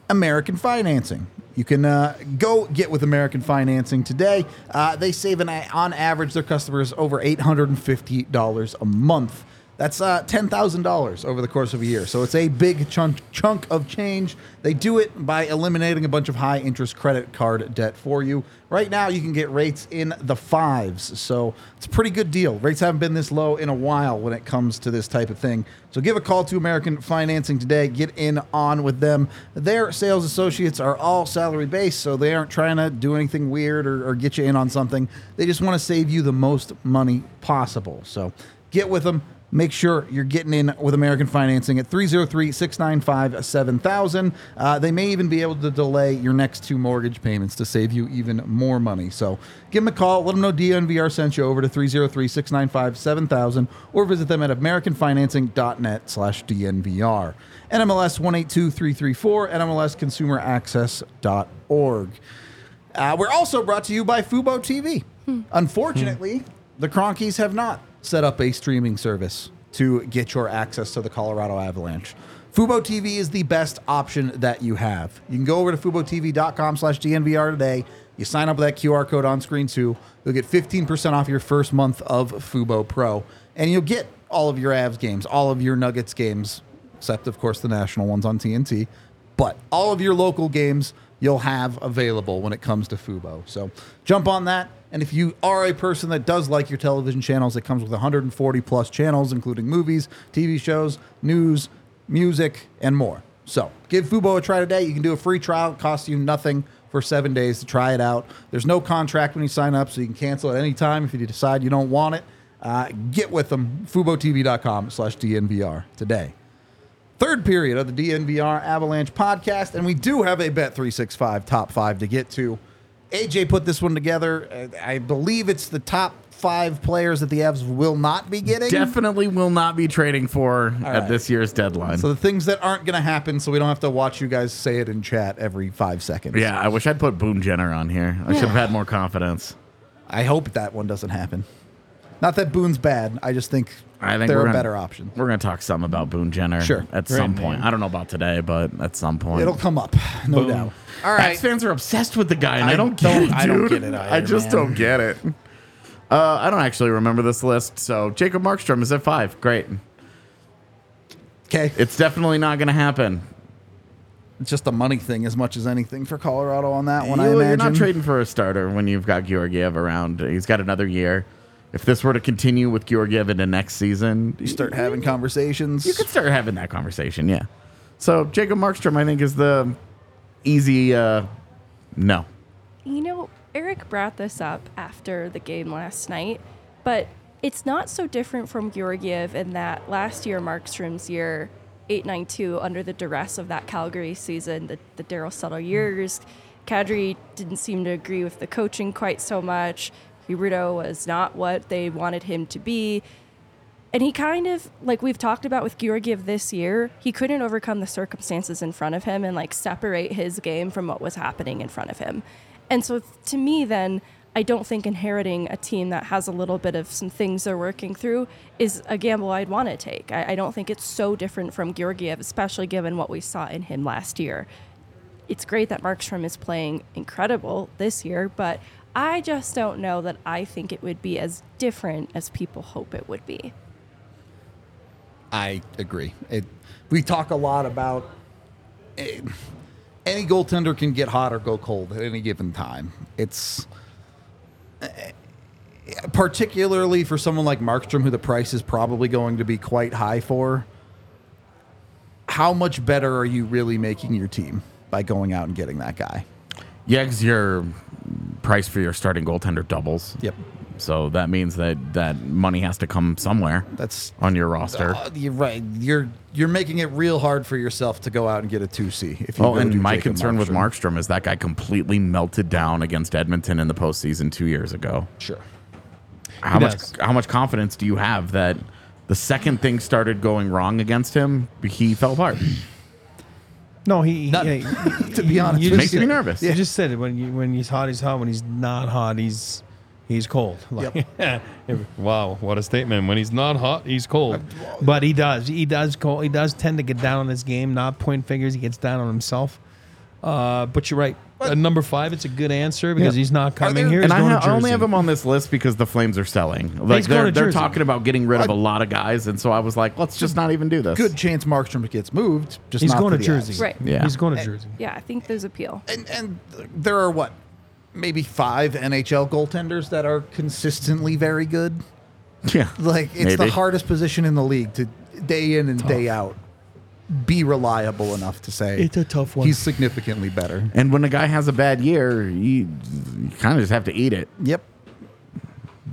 American Financing. You can uh, go get with American Financing today. Uh, they save an, on average their customers over $850 a month. That's uh, $10,000 over the course of a year. So it's a big chunk, chunk of change. They do it by eliminating a bunch of high interest credit card debt for you. Right now, you can get rates in the fives. So it's a pretty good deal. Rates haven't been this low in a while when it comes to this type of thing. So give a call to American Financing today. Get in on with them. Their sales associates are all salary based, so they aren't trying to do anything weird or, or get you in on something. They just want to save you the most money possible. So get with them. Make sure you're getting in with American Financing at 303 695 7000. Uh, They may even be able to delay your next two mortgage payments to save you even more money. So give them a call. Let them know DNVR sent you over to 303 695 7000 or visit them at AmericanFinancing.net slash DNVR. NMLS 182334, NMLSConsumerAccess.org. Uh, we're also brought to you by Fubo TV. Unfortunately, the Kroenkes have not set up a streaming service to get your access to the Colorado Avalanche. Fubo TV is the best option that you have. You can go over to FuboTV.com slash DNVR today. You sign up with that QR code on screen too. You'll get 15% off your first month of Fubo Pro. And you'll get all of your Avs games, all of your Nuggets games, except, of course, the national ones on TNT. But all of your local games you'll have available when it comes to Fubo. So jump on that. And if you are a person that does like your television channels, it comes with 140 plus channels, including movies, TV shows, news, music, and more. So give Fubo a try today. You can do a free trial. It costs you nothing for seven days to try it out. There's no contract when you sign up, so you can cancel at any time if you decide you don't want it. Uh, get with them. FuboTV.com slash DNVR today third period of the DNVR Avalanche podcast, and we do have a Bet 365 top five to get to. AJ put this one together. Uh, I believe it's the top five players that the Avs will not be getting. Definitely will not be trading for at right. this year's deadline. So the things that aren't going to happen, so we don't have to watch you guys say it in chat every five seconds. yeah, I wish I'd put Boone Jenner on here. I should have had more confidence. I hope that one doesn't happen. Not that Boone's bad. I just think, I think they're gonna- better options. We're gonna talk some about Boone Jenner. Sure. At Great some name. point. I don't know about today, but at some point. It'll come up, no Boom. doubt. All right. Avs fans are obsessed with the guy, and I, I don't don't- get it. I don't dude. get it I just man. don't get it. Uh, I don't actually remember this list. So Jacob Markstrom is at five. Great. Okay. It's definitely not going to happen. It's just a money thing as much as anything for Colorado on that one, I imagine. You're not trading for a starter when you've got Georgiev around. He's got another year. If this were to continue with Georgiev into next season, You start having conversations. you could start having that conversation. Yeah. So Jacob Markstrom, I think, is the easy uh, no. You know, Eric brought this up after the game last night, but it's not so different from Georgiev in that last year, Markstrom's year, 892, under the duress of that Calgary season, the, the Daryl Sutter years, Kadri didn't seem to agree with the coaching quite so much. Huberdeau was not what they wanted him to be. And he kind of, like we've talked about with Georgiev this year, he couldn't overcome the circumstances in front of him and like separate his game from what was happening in front of him. And so to me, then, I don't think inheriting a team that has a little bit of some things they're working through is a gamble I'd want to take. I, I don't think it's so different from Georgiev, especially given what we saw in him last year. It's great that Markstrom is playing incredible this year, but I just don't know that I think it would be as different as people hope it would be. I agree. It, we talk a lot about eh, any goaltender can get hot or go cold at any given time. It's eh, particularly for someone like Markstrom, who the price is probably going to be quite high for. How much better are you really making your team by going out and getting that guy? Yeah, 'cause your price for your starting goaltender doubles. Yep. So that means that that money has to come somewhere. That's on your roster. Uh, you're right. You're you're making it real hard for yourself to go out and get a two C. If you Oh, go and my Jacob concern with Markstrom. Markstrom is that guy completely melted down against Edmonton in the postseason two years ago. Sure. How He much does. how much confidence do you have that the second things started going wrong against him, he fell apart? No, he. None. yeah, To be honest you with just Makes me said- nervous. You just said it when you when he's hot, he's hot. When he's not hot, he's he's cold. Like, wow, what a statement! When he's not hot, he's cold. But he does. He does. Cold, he does tend to get down on his game, not point figures. He gets down on himself. Uh, but you're right. At number five, it's a good answer because Yeah. he's not coming there- here. and He's I, going ha- to I only Jersey. have him on this list because the Flames are selling. Like He's going they're to they're Jersey. talking about getting rid of a lot of guys, and so I was like, let's just not even do this. Good chance Markstrom gets moved. Just He's not going to the Jersey. Avs. Right. Yeah. He's going to Jersey. Yeah, I think there's appeal. And and there are what maybe five NHL goaltenders that are consistently very good. Yeah, Like it's the Maybe. hardest position in the league to day in and day out be reliable enough to say It's a tough one. He's significantly better. And when a guy has a bad year, you, you kind of just have to eat it. Yep,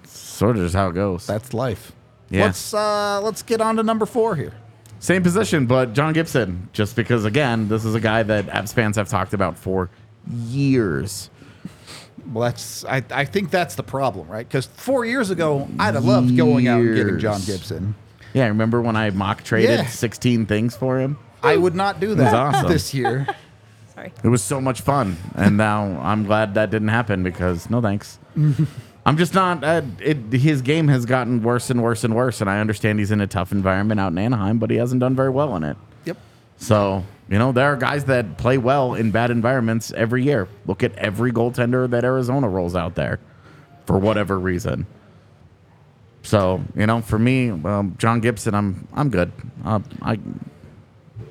Sort of just how it goes. that's life. Yeah. Let's uh let's get on to number four here. Same position, but John Gibson. Just because, again, this is a guy that Avs fans have talked about for years. Well, that's I, I think that's the problem, right? Because four years ago, I'd have loved going out and getting John Gibson. Yeah, remember when I mock traded Yeah. 16 things for him? I would not do that awesome. this year. Sorry. It was so much fun, and now I'm glad that didn't happen because no thanks. I'm just not. Uh, it, his game has gotten worse and worse and worse, and I understand he's in a tough environment out in Anaheim, but he hasn't done very well in it. Yep. So you know there are guys that play well in bad environments every year. Look at every goaltender that Arizona rolls out there, for whatever reason. So you know, for me, um, John Gibson, I'm I'm good. Uh, I,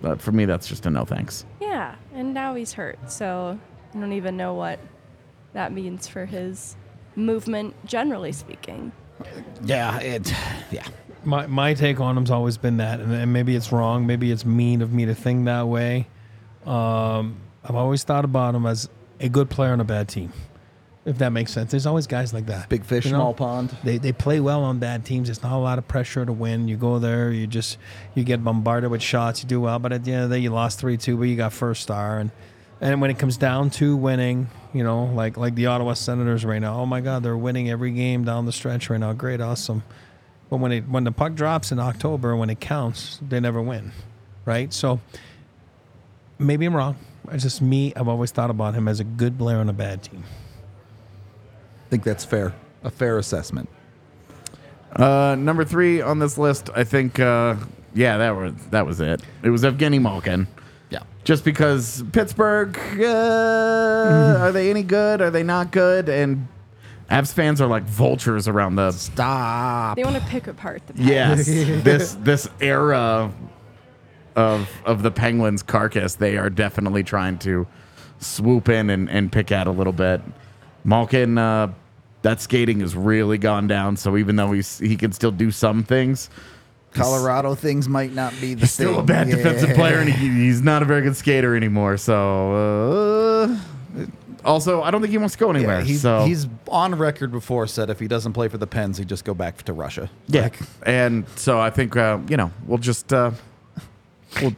but for me, that's just a no thanks. Yeah, and now he's hurt, so I don't even know what that means for his movement, generally speaking. Yeah. It. Yeah. My my take on him's always been that, and, and maybe it's wrong, maybe it's mean of me to think that way. Um, I've always thought about him as a good player on a bad team, if that makes sense. There's always guys like that. Big fish, you know? small pond. They they play well on bad teams. It's not a lot of pressure to win. You go there, you just you get bombarded with shots. You do well, but at the end of the day, you lost three two, but you got first star. And and when it comes down to winning, you know, like like the Ottawa Senators right now. Oh my God, they're winning every game down the stretch right now. Great, awesome. But when it when the puck drops in October, when it counts, they never win, right? So maybe I'm wrong. It's just me. I've always thought about him as a good player on a bad team. I think that's fair. A fair assessment. Uh, number three on this list, I think. Uh, yeah, that was that was it. It was Evgeny Malkin. Yeah. Just because Pittsburgh, uh, are they any good? Are they not good? And Avs fans are like vultures around the. Stop. They want to pick apart the Yes, this this era of of the Penguins carcass, they are definitely trying to swoop in and, and pick at a little bit. Malkin, uh, that skating has really gone down. So even though he's he can still do some things, Colorado things might not be the he's still a thing. bad defensive player, and he, he's not a very good skater anymore. So uh, also, I don't think he wants to go anywhere. Yeah, he's, so he's on record before said if he doesn't play for the Pens, he'd just go back to Russia. Yeah, Like, and so I think uh, you know we'll just uh, we'll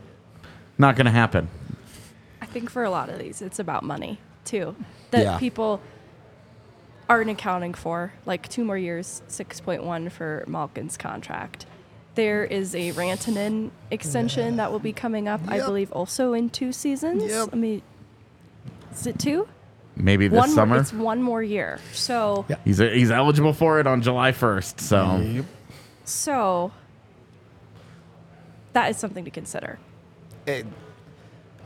not going to happen. I think for a lot of these, it's about money too. That Yeah. people, aren't accounting for like two more years, 6.1 for Malkin's contract. There is a Rantanen extension that will be coming up, I Yep. believe, also in two seasons. Yep. Let me. Is it two? Maybe this one summer. More, it's one more year. So, Yeah. He's he's eligible for it on July 1st. So so that is something to consider. Eh,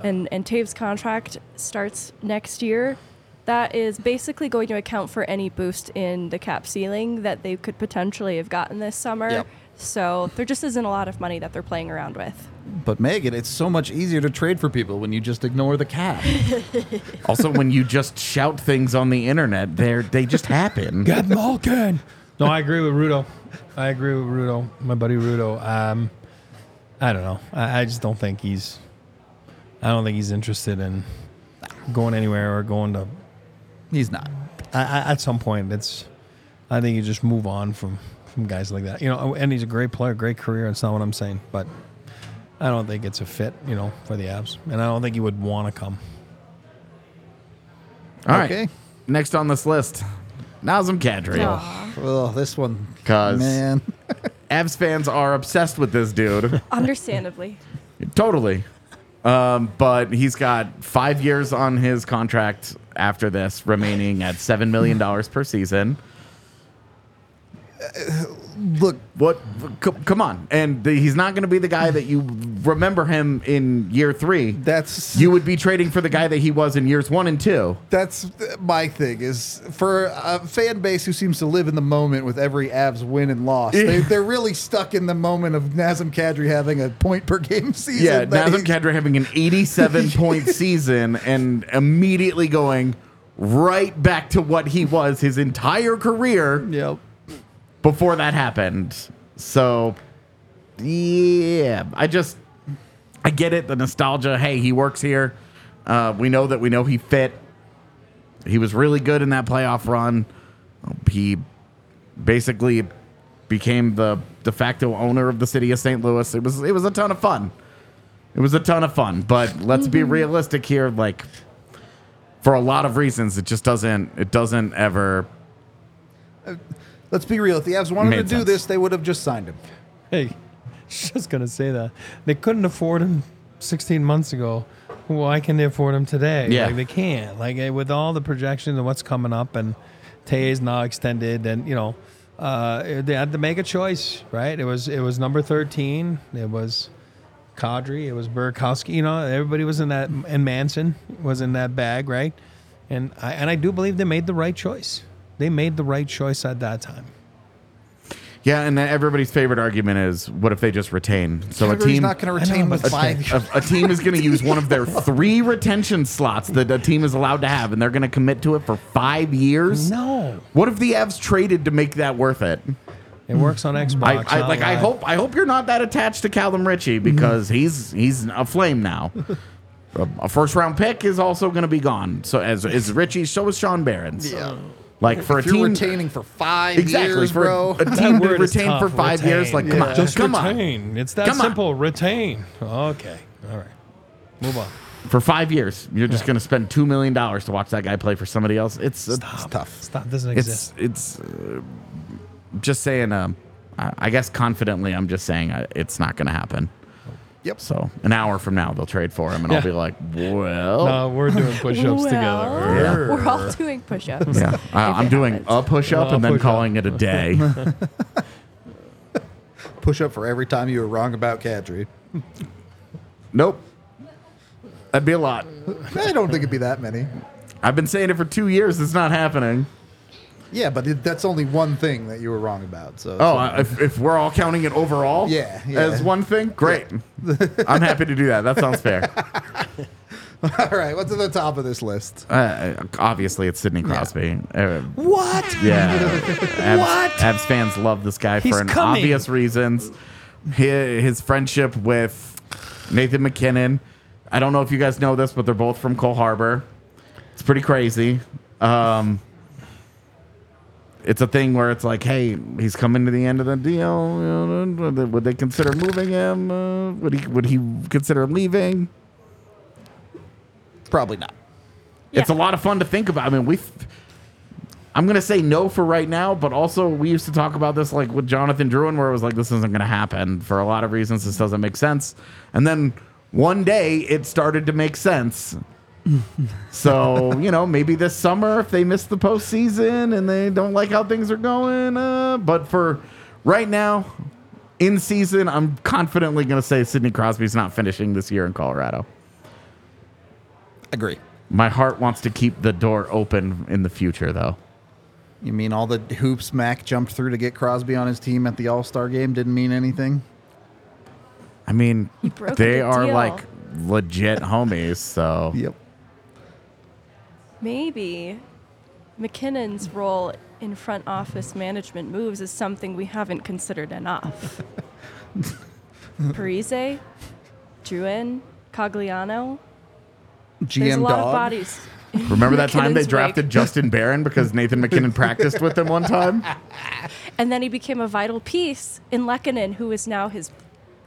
and and Toews' contract starts next year. That is basically going to account for any boost in the cap ceiling that they could potentially have gotten this summer. Yep. So there just isn't a lot of money that they're playing around with. but Megan, it's so much easier to trade for people when you just ignore the cap. also when you just shout things on the internet, they they just happen. Get Malkin. No, I agree with Rudo. I agree with Rudo, my buddy Rudo. Um, I don't know. I, I just don't think he's. I don't think he's interested in going anywhere or going to. He's not. I, I, at some point, it's. I think you just move on from from guys like that. You know, and he's a great player, great career. It's not what I'm saying, but I don't think it's a fit. You know, for the Avs, and I don't think he would want to come. All right. Okay. Next on this list, Nazem Kadri. Aw. Oh, this one. 'Cause- man. Avs fans are obsessed with this dude. Understandably. totally. Um, but he's got five years on his contract after this, remaining at $7 million per season. Look, What? c- Come on. And the, he's not going to be the guy that you remember him in year three. that's You would be trading for the guy that he was in years one and two. that's my thing is for a fan base who seems to live in the moment with every Avs win and loss. They, they're really stuck in the moment of Nazem Kadri having a point per game season. Yeah, Nazem Kadri having an 87 point season and immediately going right back to what he was his entire career Yep. Before that happened. So, yeah, I just, I get it. The nostalgia. Hey, he works here. Uh, we know that we know he fit. He was really good in that playoff run. He basically became the de facto owner of the city of St. Louis. It was it was a ton of fun. It was a ton of fun. But let's be realistic here. Like, for a lot of reasons, it just doesn't. It doesn't ever. Let's be real. If the Avs wanted Made to do sense. this, they would have just signed him. Hey, just gonna say that they couldn't afford him 16 months ago. Why can they afford him today? Yeah. like they can't. Like eh, with all the projections and what's coming up, and Tay is now extended, and you know, uh, they had to make a choice, right? It was it was number 13. It was Kadri. It was Burakovsky. You know, everybody was in that, and Manson was in that bag, right? And I and I do believe they made the right choice. They made the right choice at that time. Yeah, and then everybody's favorite argument is, what if they just retain? So a Kadri's team, not going to I know, retain but with five. a, a team is going to use one of their three retention slots that a team is allowed to have, and they're going to commit to it for five years. No, What if the Avs traded to make that worth it? it works on Xbox. I, I not like. I hope. I hope you're not that attached to Callum Ritchie mm-hmm. because he's he's a flame now. a, a first round pick is also going to be gone. So as is Ritchie, so is Sean Behrens. Yeah. Like for if a you're team, retaining for five exactly years, for bro. a team to word is retain for tough, five years. Like, retain. come on, Just come on. retain. It's that Come on. simple. Retain. Okay. All right. Move on. For five years, you're just going to spend two million dollars to watch that guy play for somebody else. It's it's tough. Stop. Doesn't exist. it's uh, just saying. Um, I I guess confidently, I'm just saying uh, it's not going to happen. Yep. So an hour from now, they'll trade for him, and I'll be like, well, no, we're doing push-ups Well, together. Yeah. We're all doing push-ups. yeah, I, if I'm doing happens. a push up Uh, and then push-up. calling it a day. Push up for every time you were wrong about Kadri. nope, that'd be a lot. I don't think it'd be that many. I've been saying it for two years. It's not happening. Yeah, but it, that's only one thing that you were wrong about. So Oh, uh, if, if we're all counting it overall, Yeah, yeah. as one thing, great. I'm happy to do that. That sounds fair. all right. What's at the top of this list? Uh, obviously, it's Sidney Crosby. Uh, What? yeah, Avs, Avs fans love this guy He's for an coming. obvious reasons. His, his friendship with Nathan MacKinnon. I don't know if you guys know this, but they're both from Cole Harbor. It's pretty crazy. Um, it's a thing where it's like, hey, he's coming to the end of the deal. You know, would they- consider moving him? Uh, would he would he consider leaving? Probably not. It's a lot of fun to think about. I mean, we I'm gonna say no for right now, but also we used to talk about this like with Jonathan Drouin, where it was like this isn't gonna happen for a lot of reasons. This doesn't make sense, and then one day it started to make sense. So you know maybe this summer if they miss the postseason and they don't like how things are going, uh, but for right now, in season, I'm confidently gonna say Sidney Crosby's not finishing this year in Colorado. Agree. My heart wants to keep the door open in the future, though. You mean all the hoops Mac jumped through to get Crosby on his team at the All Star game didn't mean anything? I mean, they the are deal. like legit homies. So Yep. Maybe MacKinnon's role in front office management moves is something we haven't considered enough. Parise, Drouin, Cogliano. There's a GM lot of dog. bodies. remember that time they MacKinnon's drafted wake. Justin Barron because Nathan MacKinnon practiced with him one time? And then he became a vital piece in Lehkonen, who is now his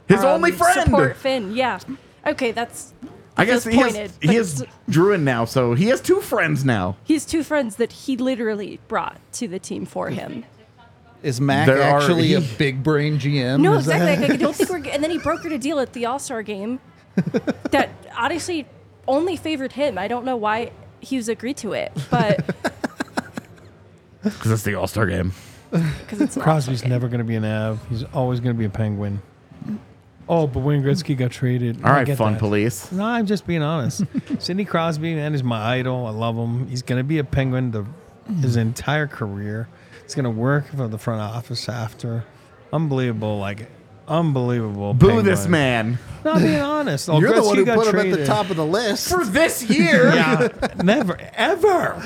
His um, only friend. Support Finn, yeah. Okay, that's. I guess feels he has, pointed, he has Drouin now, so he has two friends now. He has two friends that he literally brought to the team for him. Is Mac There are- actually a big brain GM? No, Is that- exactly. Like, I don't think we're. And then he brokered a deal at the All Star game that honestly only favored him. I don't know why he was agreed to it, but Because it's the All Star game. because it's an Crosby's never going to be an Av. He's always going to be a Penguin. Oh, but Wayne Gretzky got traded. All I right, get fun that. police. No, I'm just being honest. Sidney Crosby, man, is my idol. I love him. He's going to be a Penguin the, his entire career. He's going to work for the front office after. Unbelievable, like unbelievable. Boo this Penguin. man. Not being honest. Oh, You're the one who put him at the top of the list. For this year. Yeah, never, ever.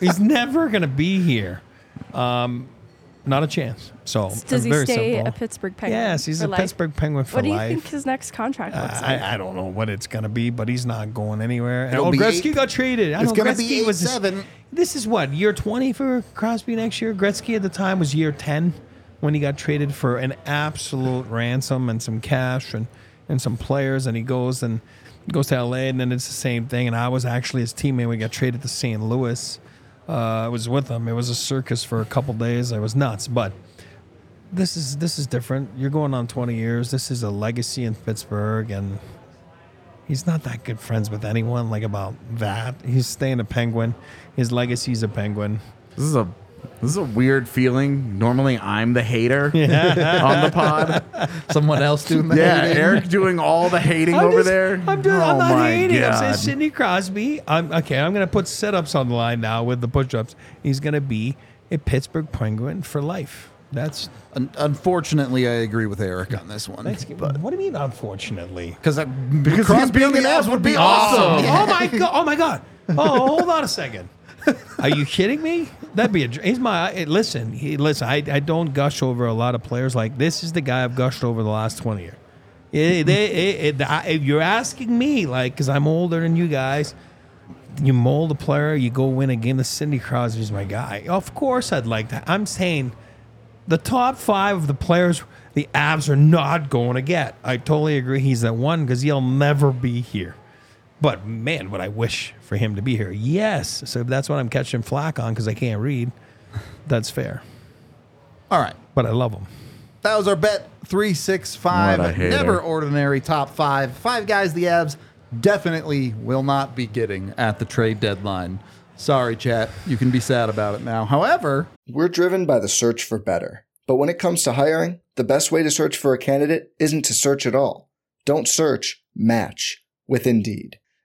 He's never going to be here. Um, not a chance. So uh, Does it's he very stay simple. a Pittsburgh Penguin? Yes, he's for a life? Pittsburgh Penguin for life. What do you life. think his next contract looks uh, like? I, I don't know what it's gonna be, but he's not going anywhere. And, It'll oh, Gretzky eight- got traded. I it's know gonna Gretzky be was seven. This is what year twenty for Crosby next year. Gretzky at the time was year ten when he got traded for an absolute ransom and some cash and and some players, and he goes and goes to LA, and then it's the same thing. And I was actually his teammate. when We got traded to St. Louis. Uh, I was with him. It was a circus for a couple days. I was nuts, but this is this is different. You're going on 20 years. This is a legacy in Pittsburgh, and he's not that good friends with anyone. Like about that, he's staying a Penguin. His legacy's a Penguin. This is a this is a weird feeling. Normally I'm the hater on the pod. Someone else doing the Yeah, hating. Eric doing all the hating I'm over just- there. I'm, doing, I'm Oh not my hating. I'm saying Sidney Crosby. I'm okay. I'm going to put setups on the line now with the push-ups. He's going to be a Pittsburgh Penguin for life. That's Un- unfortunately, I agree with Eric on this one. that's. what do you mean? Unfortunately. Because Because Crosby him on the being an Avs Avs would be awesome. Oh my god! Oh my god! Oh, hold on a second. Are you kidding me? That'd be a. He's my. eh, Listen, he listen. I, I don't gush over a lot of players. Like this is the guy I've gushed over the last twenty years. They- eh, eh, I- if you're asking me, like, because I'm older than you guys, you mold a player, you go win a game. The Sidney Crosby's my guy. Of course, I'd like that. I'm saying the top five of the players the Avs are not going to get. I totally agree. He's that one because he'll never be here. But man, would I wish for him to be here? Yes. So if that's what I'm catching flack on because I can't read. That's fair. All right. But I love him. That was our bet three, six, What a five. hater. Never ordinary top five. Five guys the Avs definitely will not be getting at the trade deadline. Sorry, chat. You can be sad about it now. However, We're driven by the search for better. But when it comes to hiring, the best way to search for a candidate isn't to search at all. Don't search, match with Indeed.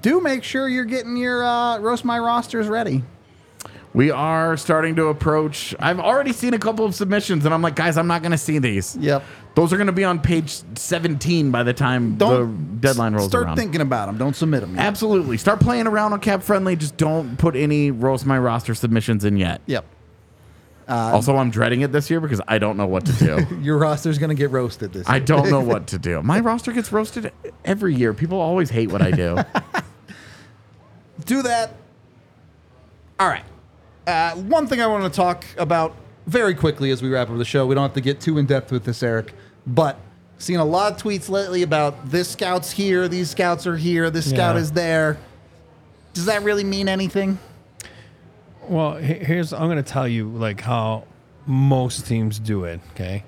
Do make sure you're getting your uh, roast my rosters ready. We are starting to approach. I've already seen a couple of submissions, and I'm like, guys, I'm not going to see these. Yep. Those are going to be on page 17 by the time Don't the deadline rolls Start around. Start thinking about them. Don't submit them. Yet. Absolutely. Start playing around on Cap Friendly. Just don't put any roast my roster submissions in yet. Yep. also, I'm dreading it this year because I don't know what to do. Your roster's gonna get roasted this. Year. I don't know what to do. My roster gets roasted every year. People always hate what I do. do that. All right. Uh, one thing I want to talk about very quickly as we wrap up the show. We don't have to get too in depth with this, Eric, but seen a lot of tweets lately about this scout's here, these scouts are here, this scout Yeah. is there. Does that really mean anything? Well, he- here's I'm going to tell you like how most teams do it. Okay,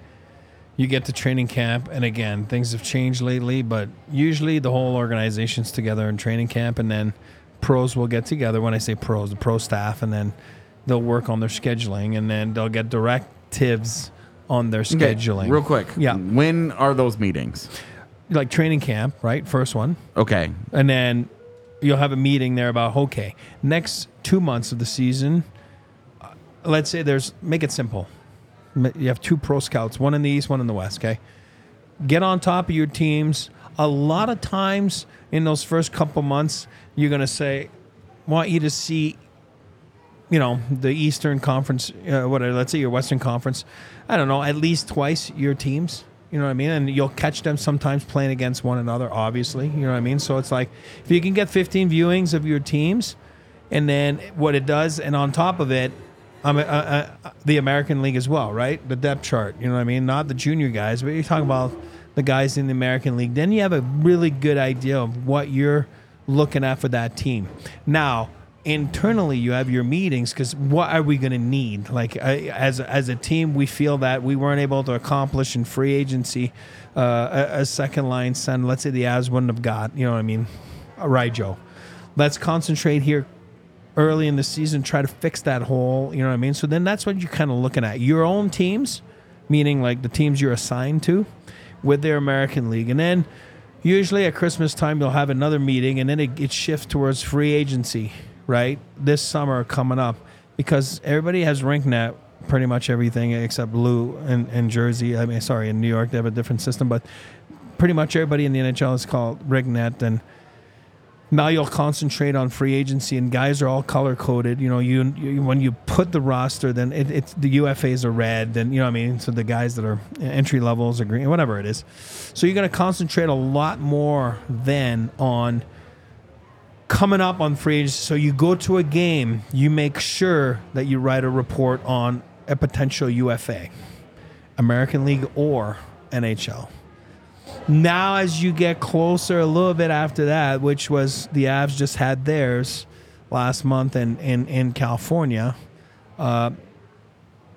you get to training camp, and again, things have changed lately, but usually the whole organization's together in training camp, and then pros will get together. When I say pros, the pro staff, and then they'll work on their scheduling, and then they'll get directives on their scheduling. real quick. Yeah. When are those meetings? like training camp, right? First one. Okay. and then you'll have a meeting there about okay next two months of the season uh, let's say there's make it simple M- you have two pro scouts one in the east one in the west okay get on top of your teams a lot of times in those first couple months you're going to say want you to see you know the eastern conference uh, whatever let's say your western conference i don't know at least twice your teams you know what i mean and you'll catch them sometimes playing against one another obviously you know what i mean so it's like if you can get 15 viewings of your teams and then what it does and on top of it I'm uh, uh, the American League as well, right? The depth chart, you know what I mean? Not the junior guys, but you're talking about the guys in the American League. Then you have a really good idea of what you're looking at for that team. Now, internally, you have your meetings because what are we going to need? Like as as a team, we feel that we weren't able to accomplish in free agency uh, a, a second line center. Let's say the Avs wouldn't have got, you know what I mean? right Joe. Let's concentrate here early in the season, try to fix that hole. You know what I mean? So then that's what you're kind of looking at. Your own teams, meaning like the teams you're assigned to with their American League. And then usually at Christmas time, you'll have another meeting and then it, it shifts towards free agency, right? This summer coming up because everybody has RinkNet pretty much everything except Lou and, and Jersey. I mean, sorry, in New York, they have a different system, but pretty much everybody in the NHL is called RinkNet. And now you'll concentrate on free agency and guys are all color coded. You know you, you when you put the roster then it, it's the ufas are red Then you know what i mean? So the guys that are entry levels are green whatever it is. So you're going to concentrate a lot more then on coming up on free agency. So you go to a game you make sure that you write a report on a potential ufa american league or nhl now as you get closer a little bit after that, which was the Avs just had theirs last month in in, in California, uh,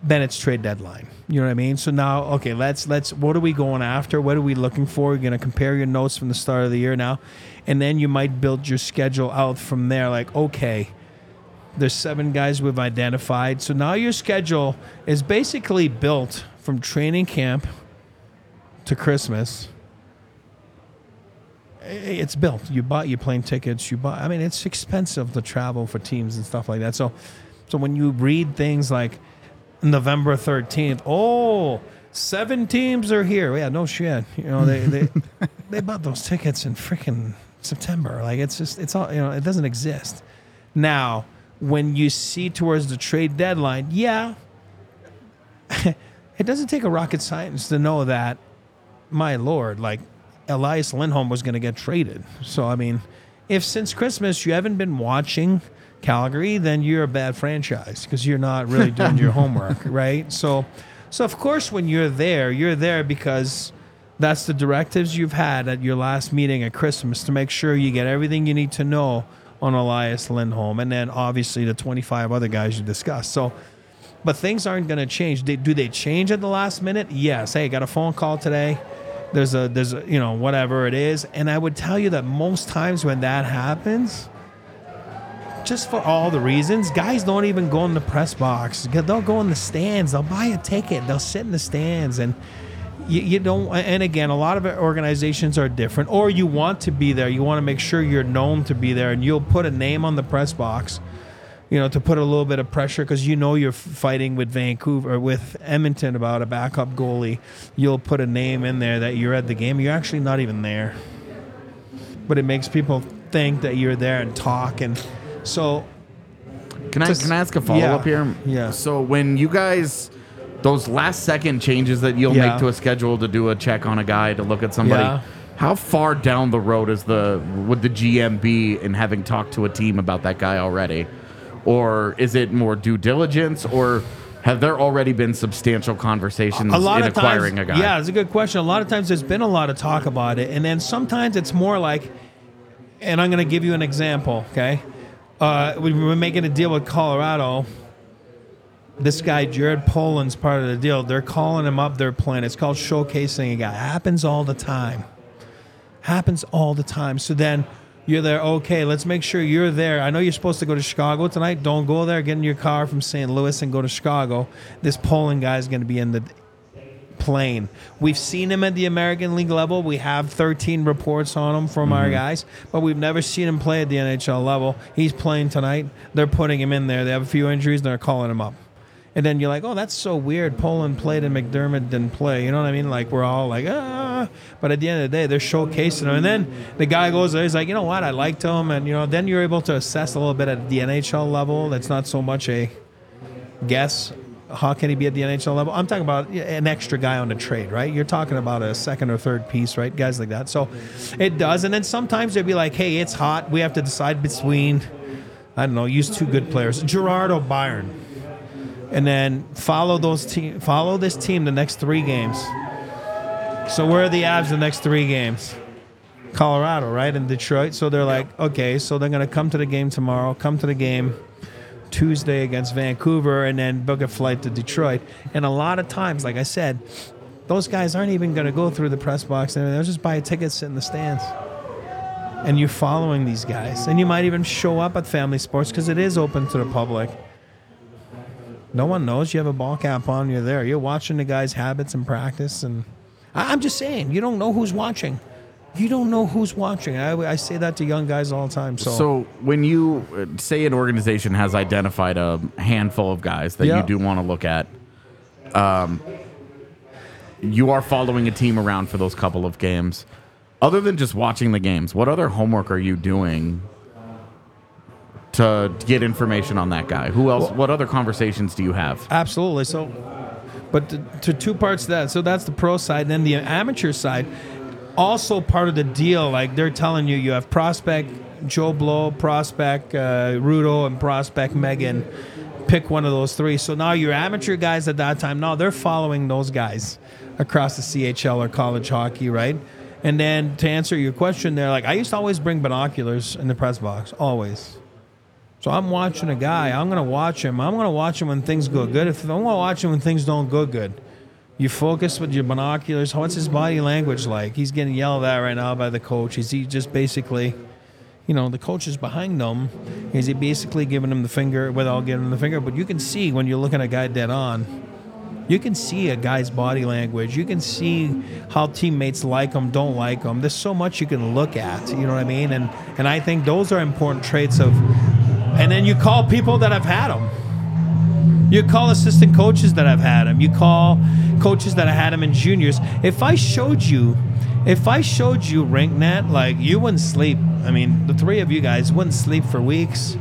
then it's trade deadline. You know what I mean? So now, okay, let's let's what are we going after? What are we looking for? You're gonna compare your notes from the start of the year now, and then you might build your schedule out from there. Like, okay, there's seven guys we've identified. So now your schedule is basically built from training camp to Christmas it's built. You buy your plane tickets. You buy. I mean, it's expensive to travel for teams and stuff like that. So, so when you read things like November thirteenth, oh, seven teams are here. Yeah, no shit. You know, they they they bought those tickets in freaking September. Like it's just it's all you know. It doesn't exist. Now, when you see towards the trade deadline, yeah, it doesn't take a rocket science to know that. My lord, like Elias Lindholm was going to get traded. So, I mean, if since Christmas you haven't been watching Calgary, then you're a bad franchise because you're not really doing your homework, right? So, so of course, when you're there, you're there because That's the directives you've had at your last meeting at Christmas to make sure you get everything you need to know on Elias Lindholm, and then obviously the 25 other guys you discussed. So, but things aren't going to change. They, do they change at the last minute? Yes. Hey, got a phone call today. There's a there's a you know whatever it is, and I would tell you that most times when that happens, just for all the reasons, guys don't even go in the press box. They'll go in the stands. They'll buy a ticket. They'll sit in the stands and. You, you don't, and again, a lot of organizations are different, or you want to be there. You want to make sure you're known to be there, and you'll put a name on the press box you know, to put a little bit of pressure because you know you're fighting with Vancouver or with Edmonton about a backup goalie. You'll put a name in there that you're at the game. You're actually not even there, but it makes people think that you're there and talk. And so, Can I Just- can I ask a follow up yeah, here? yeah. So when you guys those last second changes that you'll Yeah. make to a schedule to do a check on a guy to look at somebody, Yeah. how far down the road is the would the GM be in having talked to a team about that guy already? Or is it more due diligence or have there already been substantial conversations a lot in of acquiring times, a guy? yeah, it's a good question. A lot of times there's been a lot of talk about it, and then sometimes it's more like, and I'm going to give you an example. Okay, uh, we were making a deal with Colorado. This guy Jared Polin's part of the deal. They're calling him up. They're playing. It's called showcasing a guy. Happens all the time. Happens all the time. So then you're there. Okay, let's make sure you're there. I know you're supposed to go to Chicago tonight. Don't go there. Get in your car from St. Louis and go to Chicago. This Polin guy is going to be in the plane. We've seen him at the American League level. We have 13 reports on him from our mm-hmm. guys, but we've never seen him play at the NHL level. He's playing tonight. They're putting him in there. They have a few injuries. And they're calling him up. And then you're like, oh, that's so weird. Polin played and McDermott didn't play. You know what I mean? Like we're all like, ah. But at the end of the day, they're showcasing him. And then the guy goes. He's like, you know what? I liked him. And you know, then you're able to assess a little bit at the NHL level. That's not so much a guess. How can he be at the NHL level? I'm talking about an extra guy on the trade, right? You're talking about a second or third piece, right? Guys like that. So it does. And then sometimes they'd be like, hey, it's hot. We have to decide between, I don't know, use two good players, Gerard or Byron and then follow those team follow this team the next three games. So where are the Avs the next three games? Colorado, right? And Detroit. So they're like, okay, so they're gonna come to the game tomorrow, come to the game Tuesday against Vancouver, and then book a flight to Detroit. And a lot of times, like I said, those guys aren't even gonna go through the press box and they'll just buy a ticket, sit in the stands. And you're following these guys. And you might even show up at family sports because it is open to the public. No one knows you have a ball cap on. You're there. You're watching the guys' habits and practice. And I- I'm just saying, you don't know who's watching. You don't know who's watching. I, I say that to young guys all the time. So, So when you uh, say an organization has identified a handful of guys that Yeah. you do want to look at, um, you are following a team around for those couple of games. Other than just watching the games, what other homework are you doing to get information on that guy? Who else? what other conversations do you have? Absolutely. So, but to, to two parts of that. So that's the pro side. Then the amateur side, also part of the deal. Like they're telling you, you have prospect Joe Blow, prospect uh, Rudo, and prospect Megan. Pick one of those three. So now your amateur guys at that time, now they're following those guys across the CHL or college hockey, right? And then to answer your question, there, like I used to always bring binoculars in the press box, always. So I'm watching a guy. I'm gonna watch him. I'm gonna watch him when things go good. If I'm gonna watch him when things don't go good, you focus with your binoculars. What's his body language like? He's getting yelled at right now by the coach. Is he just basically, you know, the coach is behind him? Is he basically giving him the finger without giving him the finger? But you can see when you're looking at a guy dead on. You can see a guy's body language. You can see how teammates like him, don't like him. There's so much you can look at. You know what I mean? And and I think those are important traits of. And then you call people that have had them. You call assistant coaches that have had them. You call coaches that have had them in juniors. If I showed you, if I showed you RinkNet, like you wouldn't sleep. I mean, the three of you guys wouldn't sleep for weeks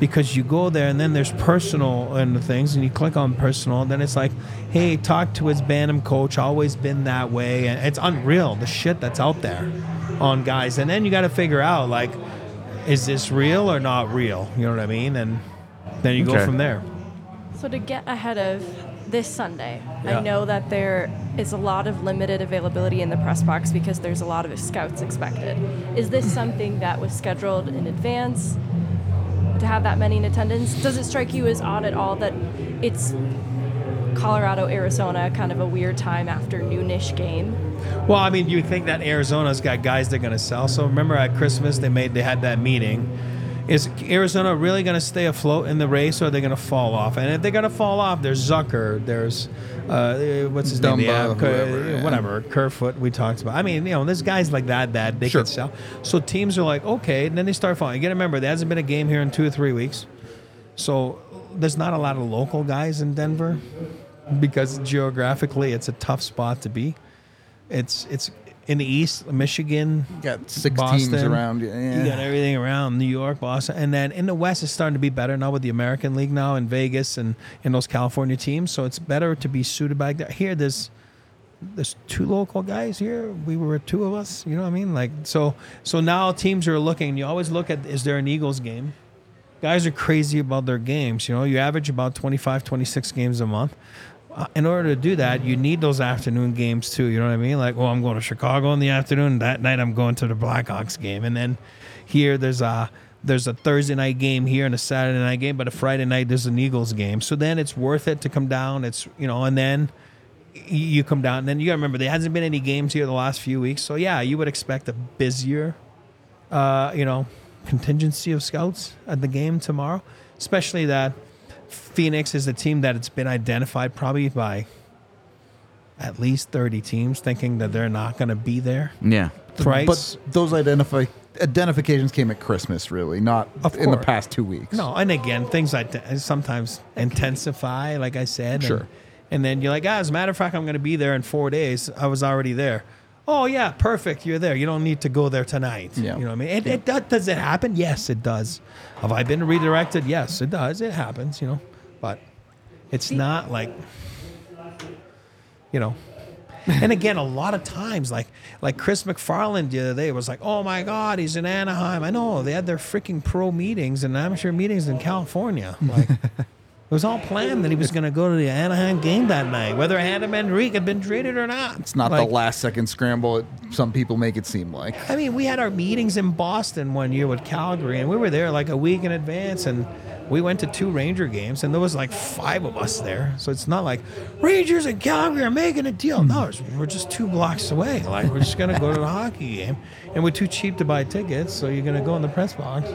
because you go there and then there's personal and things and you click on personal and then it's like, hey, talk to his Bantam coach. Always been that way, and it's unreal the shit that's out there on guys. And then you got to figure out like, is this real or not real? You know what I mean? And then you go from there. So to get ahead of this Sunday. Yeah. I know that there is a lot of limited availability in the press box because there's a lot of scouts expected. Is this something that was scheduled in advance to have that many in attendance? Does it strike you as odd at all that it's Colorado, Arizona, kind of a weird time after noonish game? Well, I mean, you think that Arizona's got guys they're going to sell. So remember at Christmas they made they had that meeting. Is Arizona really going to stay afloat in the race, or are they going to fall off? And if they're going to fall off, there's Zucker, there's uh, what's his name, yeah, whoever, yeah. whatever, Kerfoot. We talked about. I mean, you know, there's guys like that that they Sure. could sell. So teams are like, okay, and then they start falling. You got to remember, there hasn't been a game here in two or three weeks, so there's not a lot of local guys in Denver because geographically it's a tough spot to be. It's it's in the east, Michigan. You got six Boston. teams around you. Yeah. You got everything around New York, Boston, and then in the West, it's starting to be better now with the American League now in Vegas and in those California teams. So it's better to be suited back there. Here, there's there's two local guys here. We were two of us. You know what I mean? Like so. So now teams are looking. You always look at is there an Eagles game? Guys are crazy about their games. You know, you average about 25, 26 games a month. Uh, in order to do that, you need those afternoon games too. You know what I mean? Like, well, I'm going to Chicago in the afternoon. That night, I'm going to the Blackhawks game, and then here there's a there's a Thursday night game here and a Saturday night game, but a Friday night there's an Eagles game. So then it's worth it to come down. It's you know, and then you come down. And then you got to remember there hasn't been any games here the last few weeks. So yeah, you would expect a busier, uh, you know, contingency of scouts at the game tomorrow, especially that Phoenix is a team that it's been identified probably by at least 30 teams thinking that they're not going to be there. Yeah. Price. But those identify identifications came at Christmas, really, not Of in the past two weeks. No, and again, things like that sometimes intensify, like I said. and- Sure. And, then you're like, ah, as a matter of fact, I'm going to be there in four days. I was already there. Oh yeah, perfect. You're there. You don't need to go there tonight. Yeah. You know what I mean? It, it does, does it happen? Yes, it does. Have I been redirected? Yes, it does. It happens. You know, but it's not like you know. and again, a lot of times, like like Chris MacFarland the other day was like, "Oh my God, he's in Anaheim." I know they had their freaking pro meetings and amateur meetings in California. Like, it was all planned that he was going to go to the Anaheim game that night, whether Adam Henrique had been traded or not. It's not Like, the last second scramble. It, some people make it seem like. I mean, we had our meetings in Boston one year with Calgary, and we were there like a week in advance, and we went to two Ranger games, and there was like five of us there. So it's not like Rangers and Calgary are making a deal. No, it's, we're just two blocks away. Like we're just gonna go to the hockey game, and we're too cheap to buy tickets, so you're gonna go in the press box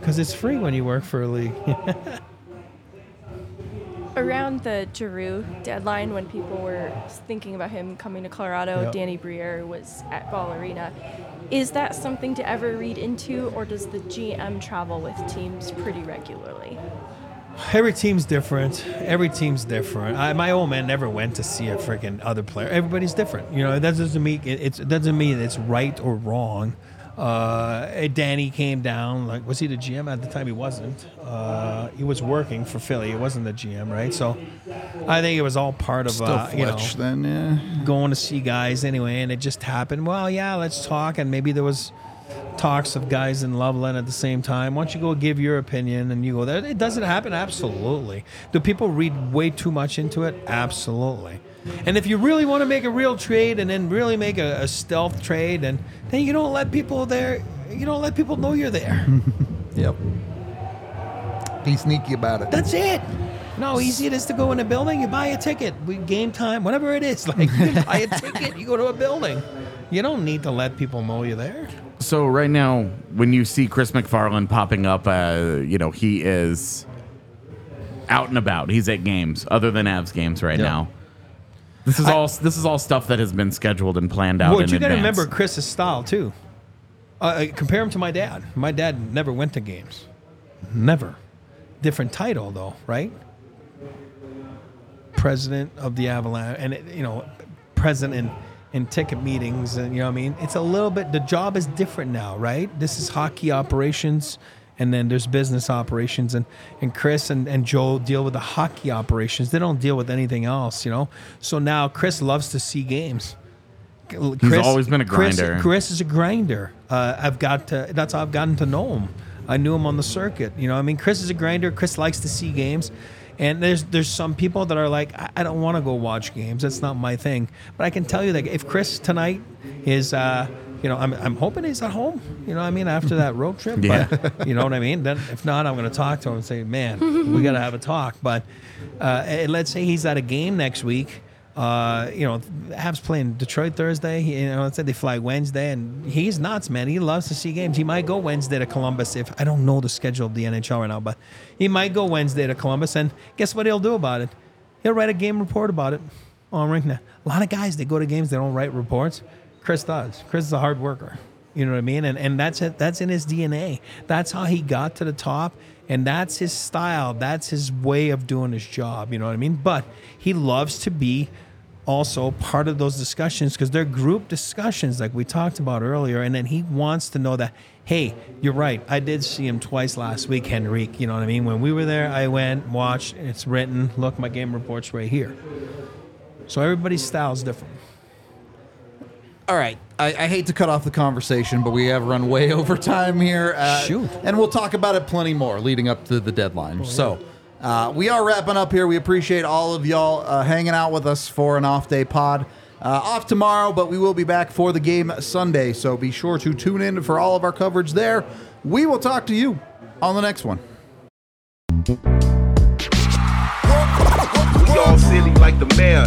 because it's free when you work for a league. Around the Giroux deadline, when people were thinking about him coming to Colorado, Yep. Danny Briere was at Ball Arena. Is that something to ever read into, or does the GM travel with teams pretty regularly? Every team's different. Every team's different. I, my old man never went to see a freaking other player. Everybody's different. You know, that doesn't mean it, it's, it doesn't mean it's right or wrong. Uh, Danny came down. Like, was he the GM at the time? He wasn't. Uh, he was working for Philly. He wasn't the GM, right? So, I think it was all part of Still uh, you know then, yeah. going to see guys anyway, and it just happened. Well, yeah, let's talk, and maybe there was talks of guys in Loveland at the same time. Why don't you go give your opinion and you go there? It doesn't happen, absolutely. Do people read way too much into it? Absolutely. And if you really want to make a real trade and then really make a, a stealth trade, and then you don't let people there. You don't let people know you're there. Yep. Be sneaky about it. That's it. No, how easy it is to go in a building. You buy a ticket. We game time, whatever it is. Like you buy a ticket, you go to a building. You don't need to let people know you're there. So right now, when you see Chris MacFarland popping up, uh, you know he is out and about. He's at games other than Avs games right Yeah. now. This is all this is all stuff that has been scheduled and planned out. Well, you got to remember Chris's style too. Uh, Uh, compare him to my dad. My dad never went to games. Never. Different title though, right? President of the Avalanche, and it, you know, president in, in ticket meetings, and you know, what I mean, it's a little bit. The job is different now, right? This is hockey operations, and then there's business operations, and and Chris and, and Joe deal with the hockey operations. They don't deal with anything else, you know. So now Chris loves to see games. Chris, He's always been a Chris- grinder. Chris is a grinder. Uh, I've got to, that's how I've gotten to know him. I knew him on the circuit. You know, I mean, Chris is a grinder. Chris likes to see games. And there's there's some people that are like, I, I don't want to go watch games. That's not my thing. But I can tell you that if Chris tonight is, uh, you know, I'm, I'm hoping he's at home. You know, what I mean, after that road trip. Yeah. But, you know what I mean. Then if not, I'm going to talk to him and say, man, we got to have a talk. But uh, and let's say he's at a game next week. Uh, you know, Habs playing Detroit Thursday. You know, let's say they fly Wednesday, and he's nuts, man. He loves to see games. He might go Wednesday to Columbus if I don't know the schedule of the NHL right now, but he might go Wednesday to Columbus, and guess what he'll do about it? He'll write a game report about it on RinkNet. A lot of guys they go to games they don't write reports. Chris does. Chris is a hard worker. You know what I mean? And and that's it. That's in his DNA. That's how he got to the top, and that's his style. That's his way of doing his job. You know what I mean? But he loves to be also part of those discussions because they're group discussions like we talked about earlier and then he wants to know that hey you're right i did see him twice last week henrique you know what i mean when we were there i went watched it's written look my game reports right here so everybody's style is different All right. I, I hate to cut off the conversation, but we have run way over time here. Uh, Shoot. And we'll talk about it plenty more leading up to the deadline. So uh, we are wrapping up here. We appreciate all of y'all uh, hanging out with us for an off day pod. Uh, off tomorrow, but we will be back for the game Sunday. So be sure to tune in for all of our coverage there. We will talk to you on the next one. We all silly like the mayor.